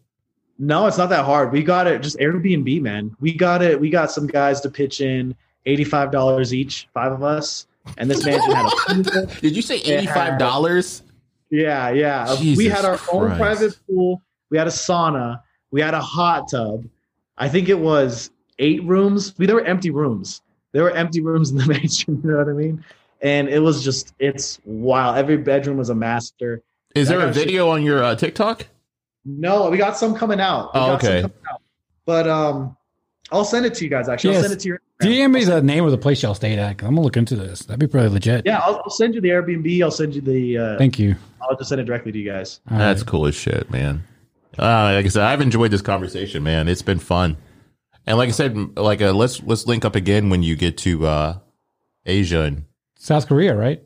No, it's not that hard. We got it just Airbnb, man. We got it. We got some guys to pitch in $85 each, five of us. And this mansion had a pool. Did you say eighty five dollars? Yeah, yeah. we had our own private pool. We had a sauna. We had a hot tub. I think it was eight rooms. We there were empty rooms. There were empty rooms in the mansion. You know what I mean? And it was just it's wild. Every bedroom was a master. Is there a video on your uh, TikTok? No, we got some coming out. We Oh, got some okay. coming out. But um, I'll send it to you guys. Actually, I'll send it to your. DM me the name of the place y'all stayed at. 'cause I'm gonna look into this. That'd be pretty legit. Yeah, I'll, I'll send you the Airbnb. I'll send you the. Uh, Thank you. I'll just send it directly to you guys. All That's right. cool as shit, man. Uh, like I said, I've enjoyed this conversation, man. It's been fun. And like I said, like uh, let's let's link up again when you get to uh Asia and South Korea, right?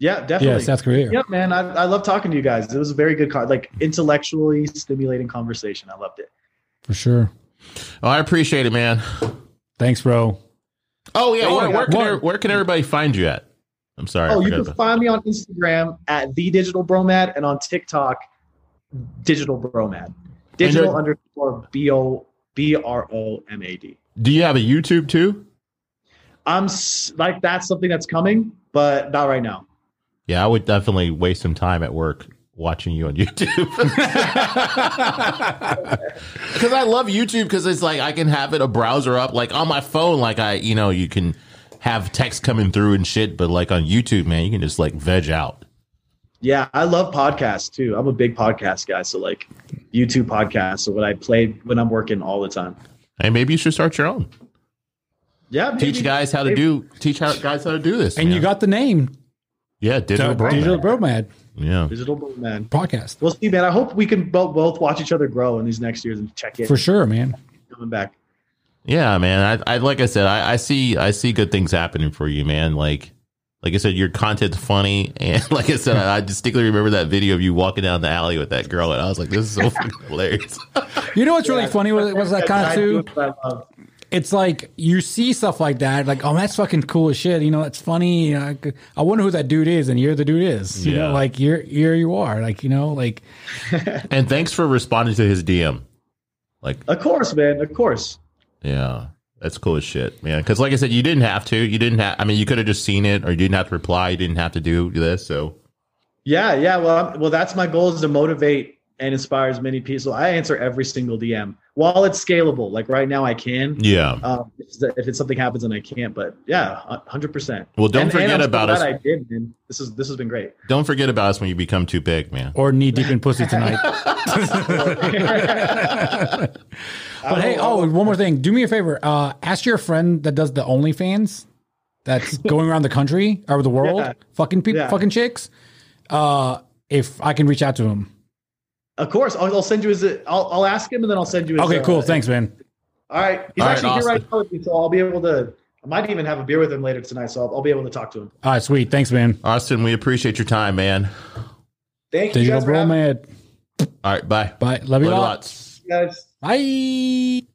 Yeah, definitely. Yeah, South Korea. Yep, man. I, I love talking to you guys. It was a very good, con- like intellectually stimulating conversation. I loved it. For sure. Oh, I appreciate it, man. Thanks, bro. Oh yeah, Oh, where, where can one. where can everybody find you at? I'm sorry. Oh, you can about- find me on Instagram at the digital bromad and on TikTok, digital bromad. Digital underscore b o b r o m a d. Do you have a YouTube too? I'm like that's something that's coming, but not right now. Yeah, I would definitely waste some time at work watching you on YouTube. Because I love YouTube because it's like I can have it a browser up like on my phone, like I you know you can have text coming through and shit, but like on YouTube, man, you can just like veg out. Yeah, I love podcasts too. I'm a big podcast guy, so like YouTube podcasts are what I play when I'm working all the time. And maybe you should start your own. Yeah, Teach maybe. guys how to do teach how, guys how to do this. And you got the name yeah, digital bro. Digital man. Bro Mad Yeah. digital Bro man. podcast. We'll see, man. I hope we can both both watch each other grow in these next years and check it For sure, man. coming back. Yeah, man. I, I like I said, I, I see I see good things happening for you, man. Like like I said, your content's funny, and like I said, I, I distinctly remember that video of you walking down the alley with that girl, and I was like, "This is so hilarious." You know what's really funny was, was that kind of too? What I love. It's like you see stuff like that, like oh that's fucking cool as shit. You know, that's funny. You know, I, wonder who that dude is, and you're the dude is. You Yeah. know, like you're here you are. Like you know, like and thanks for responding to his DM. Like, Of course, man. Of course. yeah, that's cool as shit, man. Because like I said, you didn't have to. You didn't have. I mean, you could have just seen it, or you didn't have to reply. You didn't have to do this. So Yeah, yeah. Well, I'm, well, that's my goal is to motivate and inspire as many people. I answer every single DM while it's scalable. Like right now, I can. yeah. Um, if it's- if it's something happens and I can't, but yeah, hundred percent. Well, don't forget about us. I did, man. This is this has been great. Don't forget about us when you become too big, man. or knee deep in pussy tonight. But hey, oh, one more thing. Do me a favor. Uh, ask your friend that does the OnlyFans that's going around the country or the world, Yeah. fucking people, Yeah. fucking chicks. Uh, if I can reach out to him. Of course, I'll, I'll send you his. I'll, I'll ask him and then I'll send you. His, Okay, uh, cool. Thanks, man. All right, he's All right, actually here Austin. right now with me, so I'll be able to. I might even have a beer with him later tonight, so I'll, I'll be able to talk to him. All right, sweet. Thanks, man. Austin, we appreciate your time, man. Thank you Digital guys bro, man. All right, bye. Bye. Love you Love you lots. lots. guys. Bye.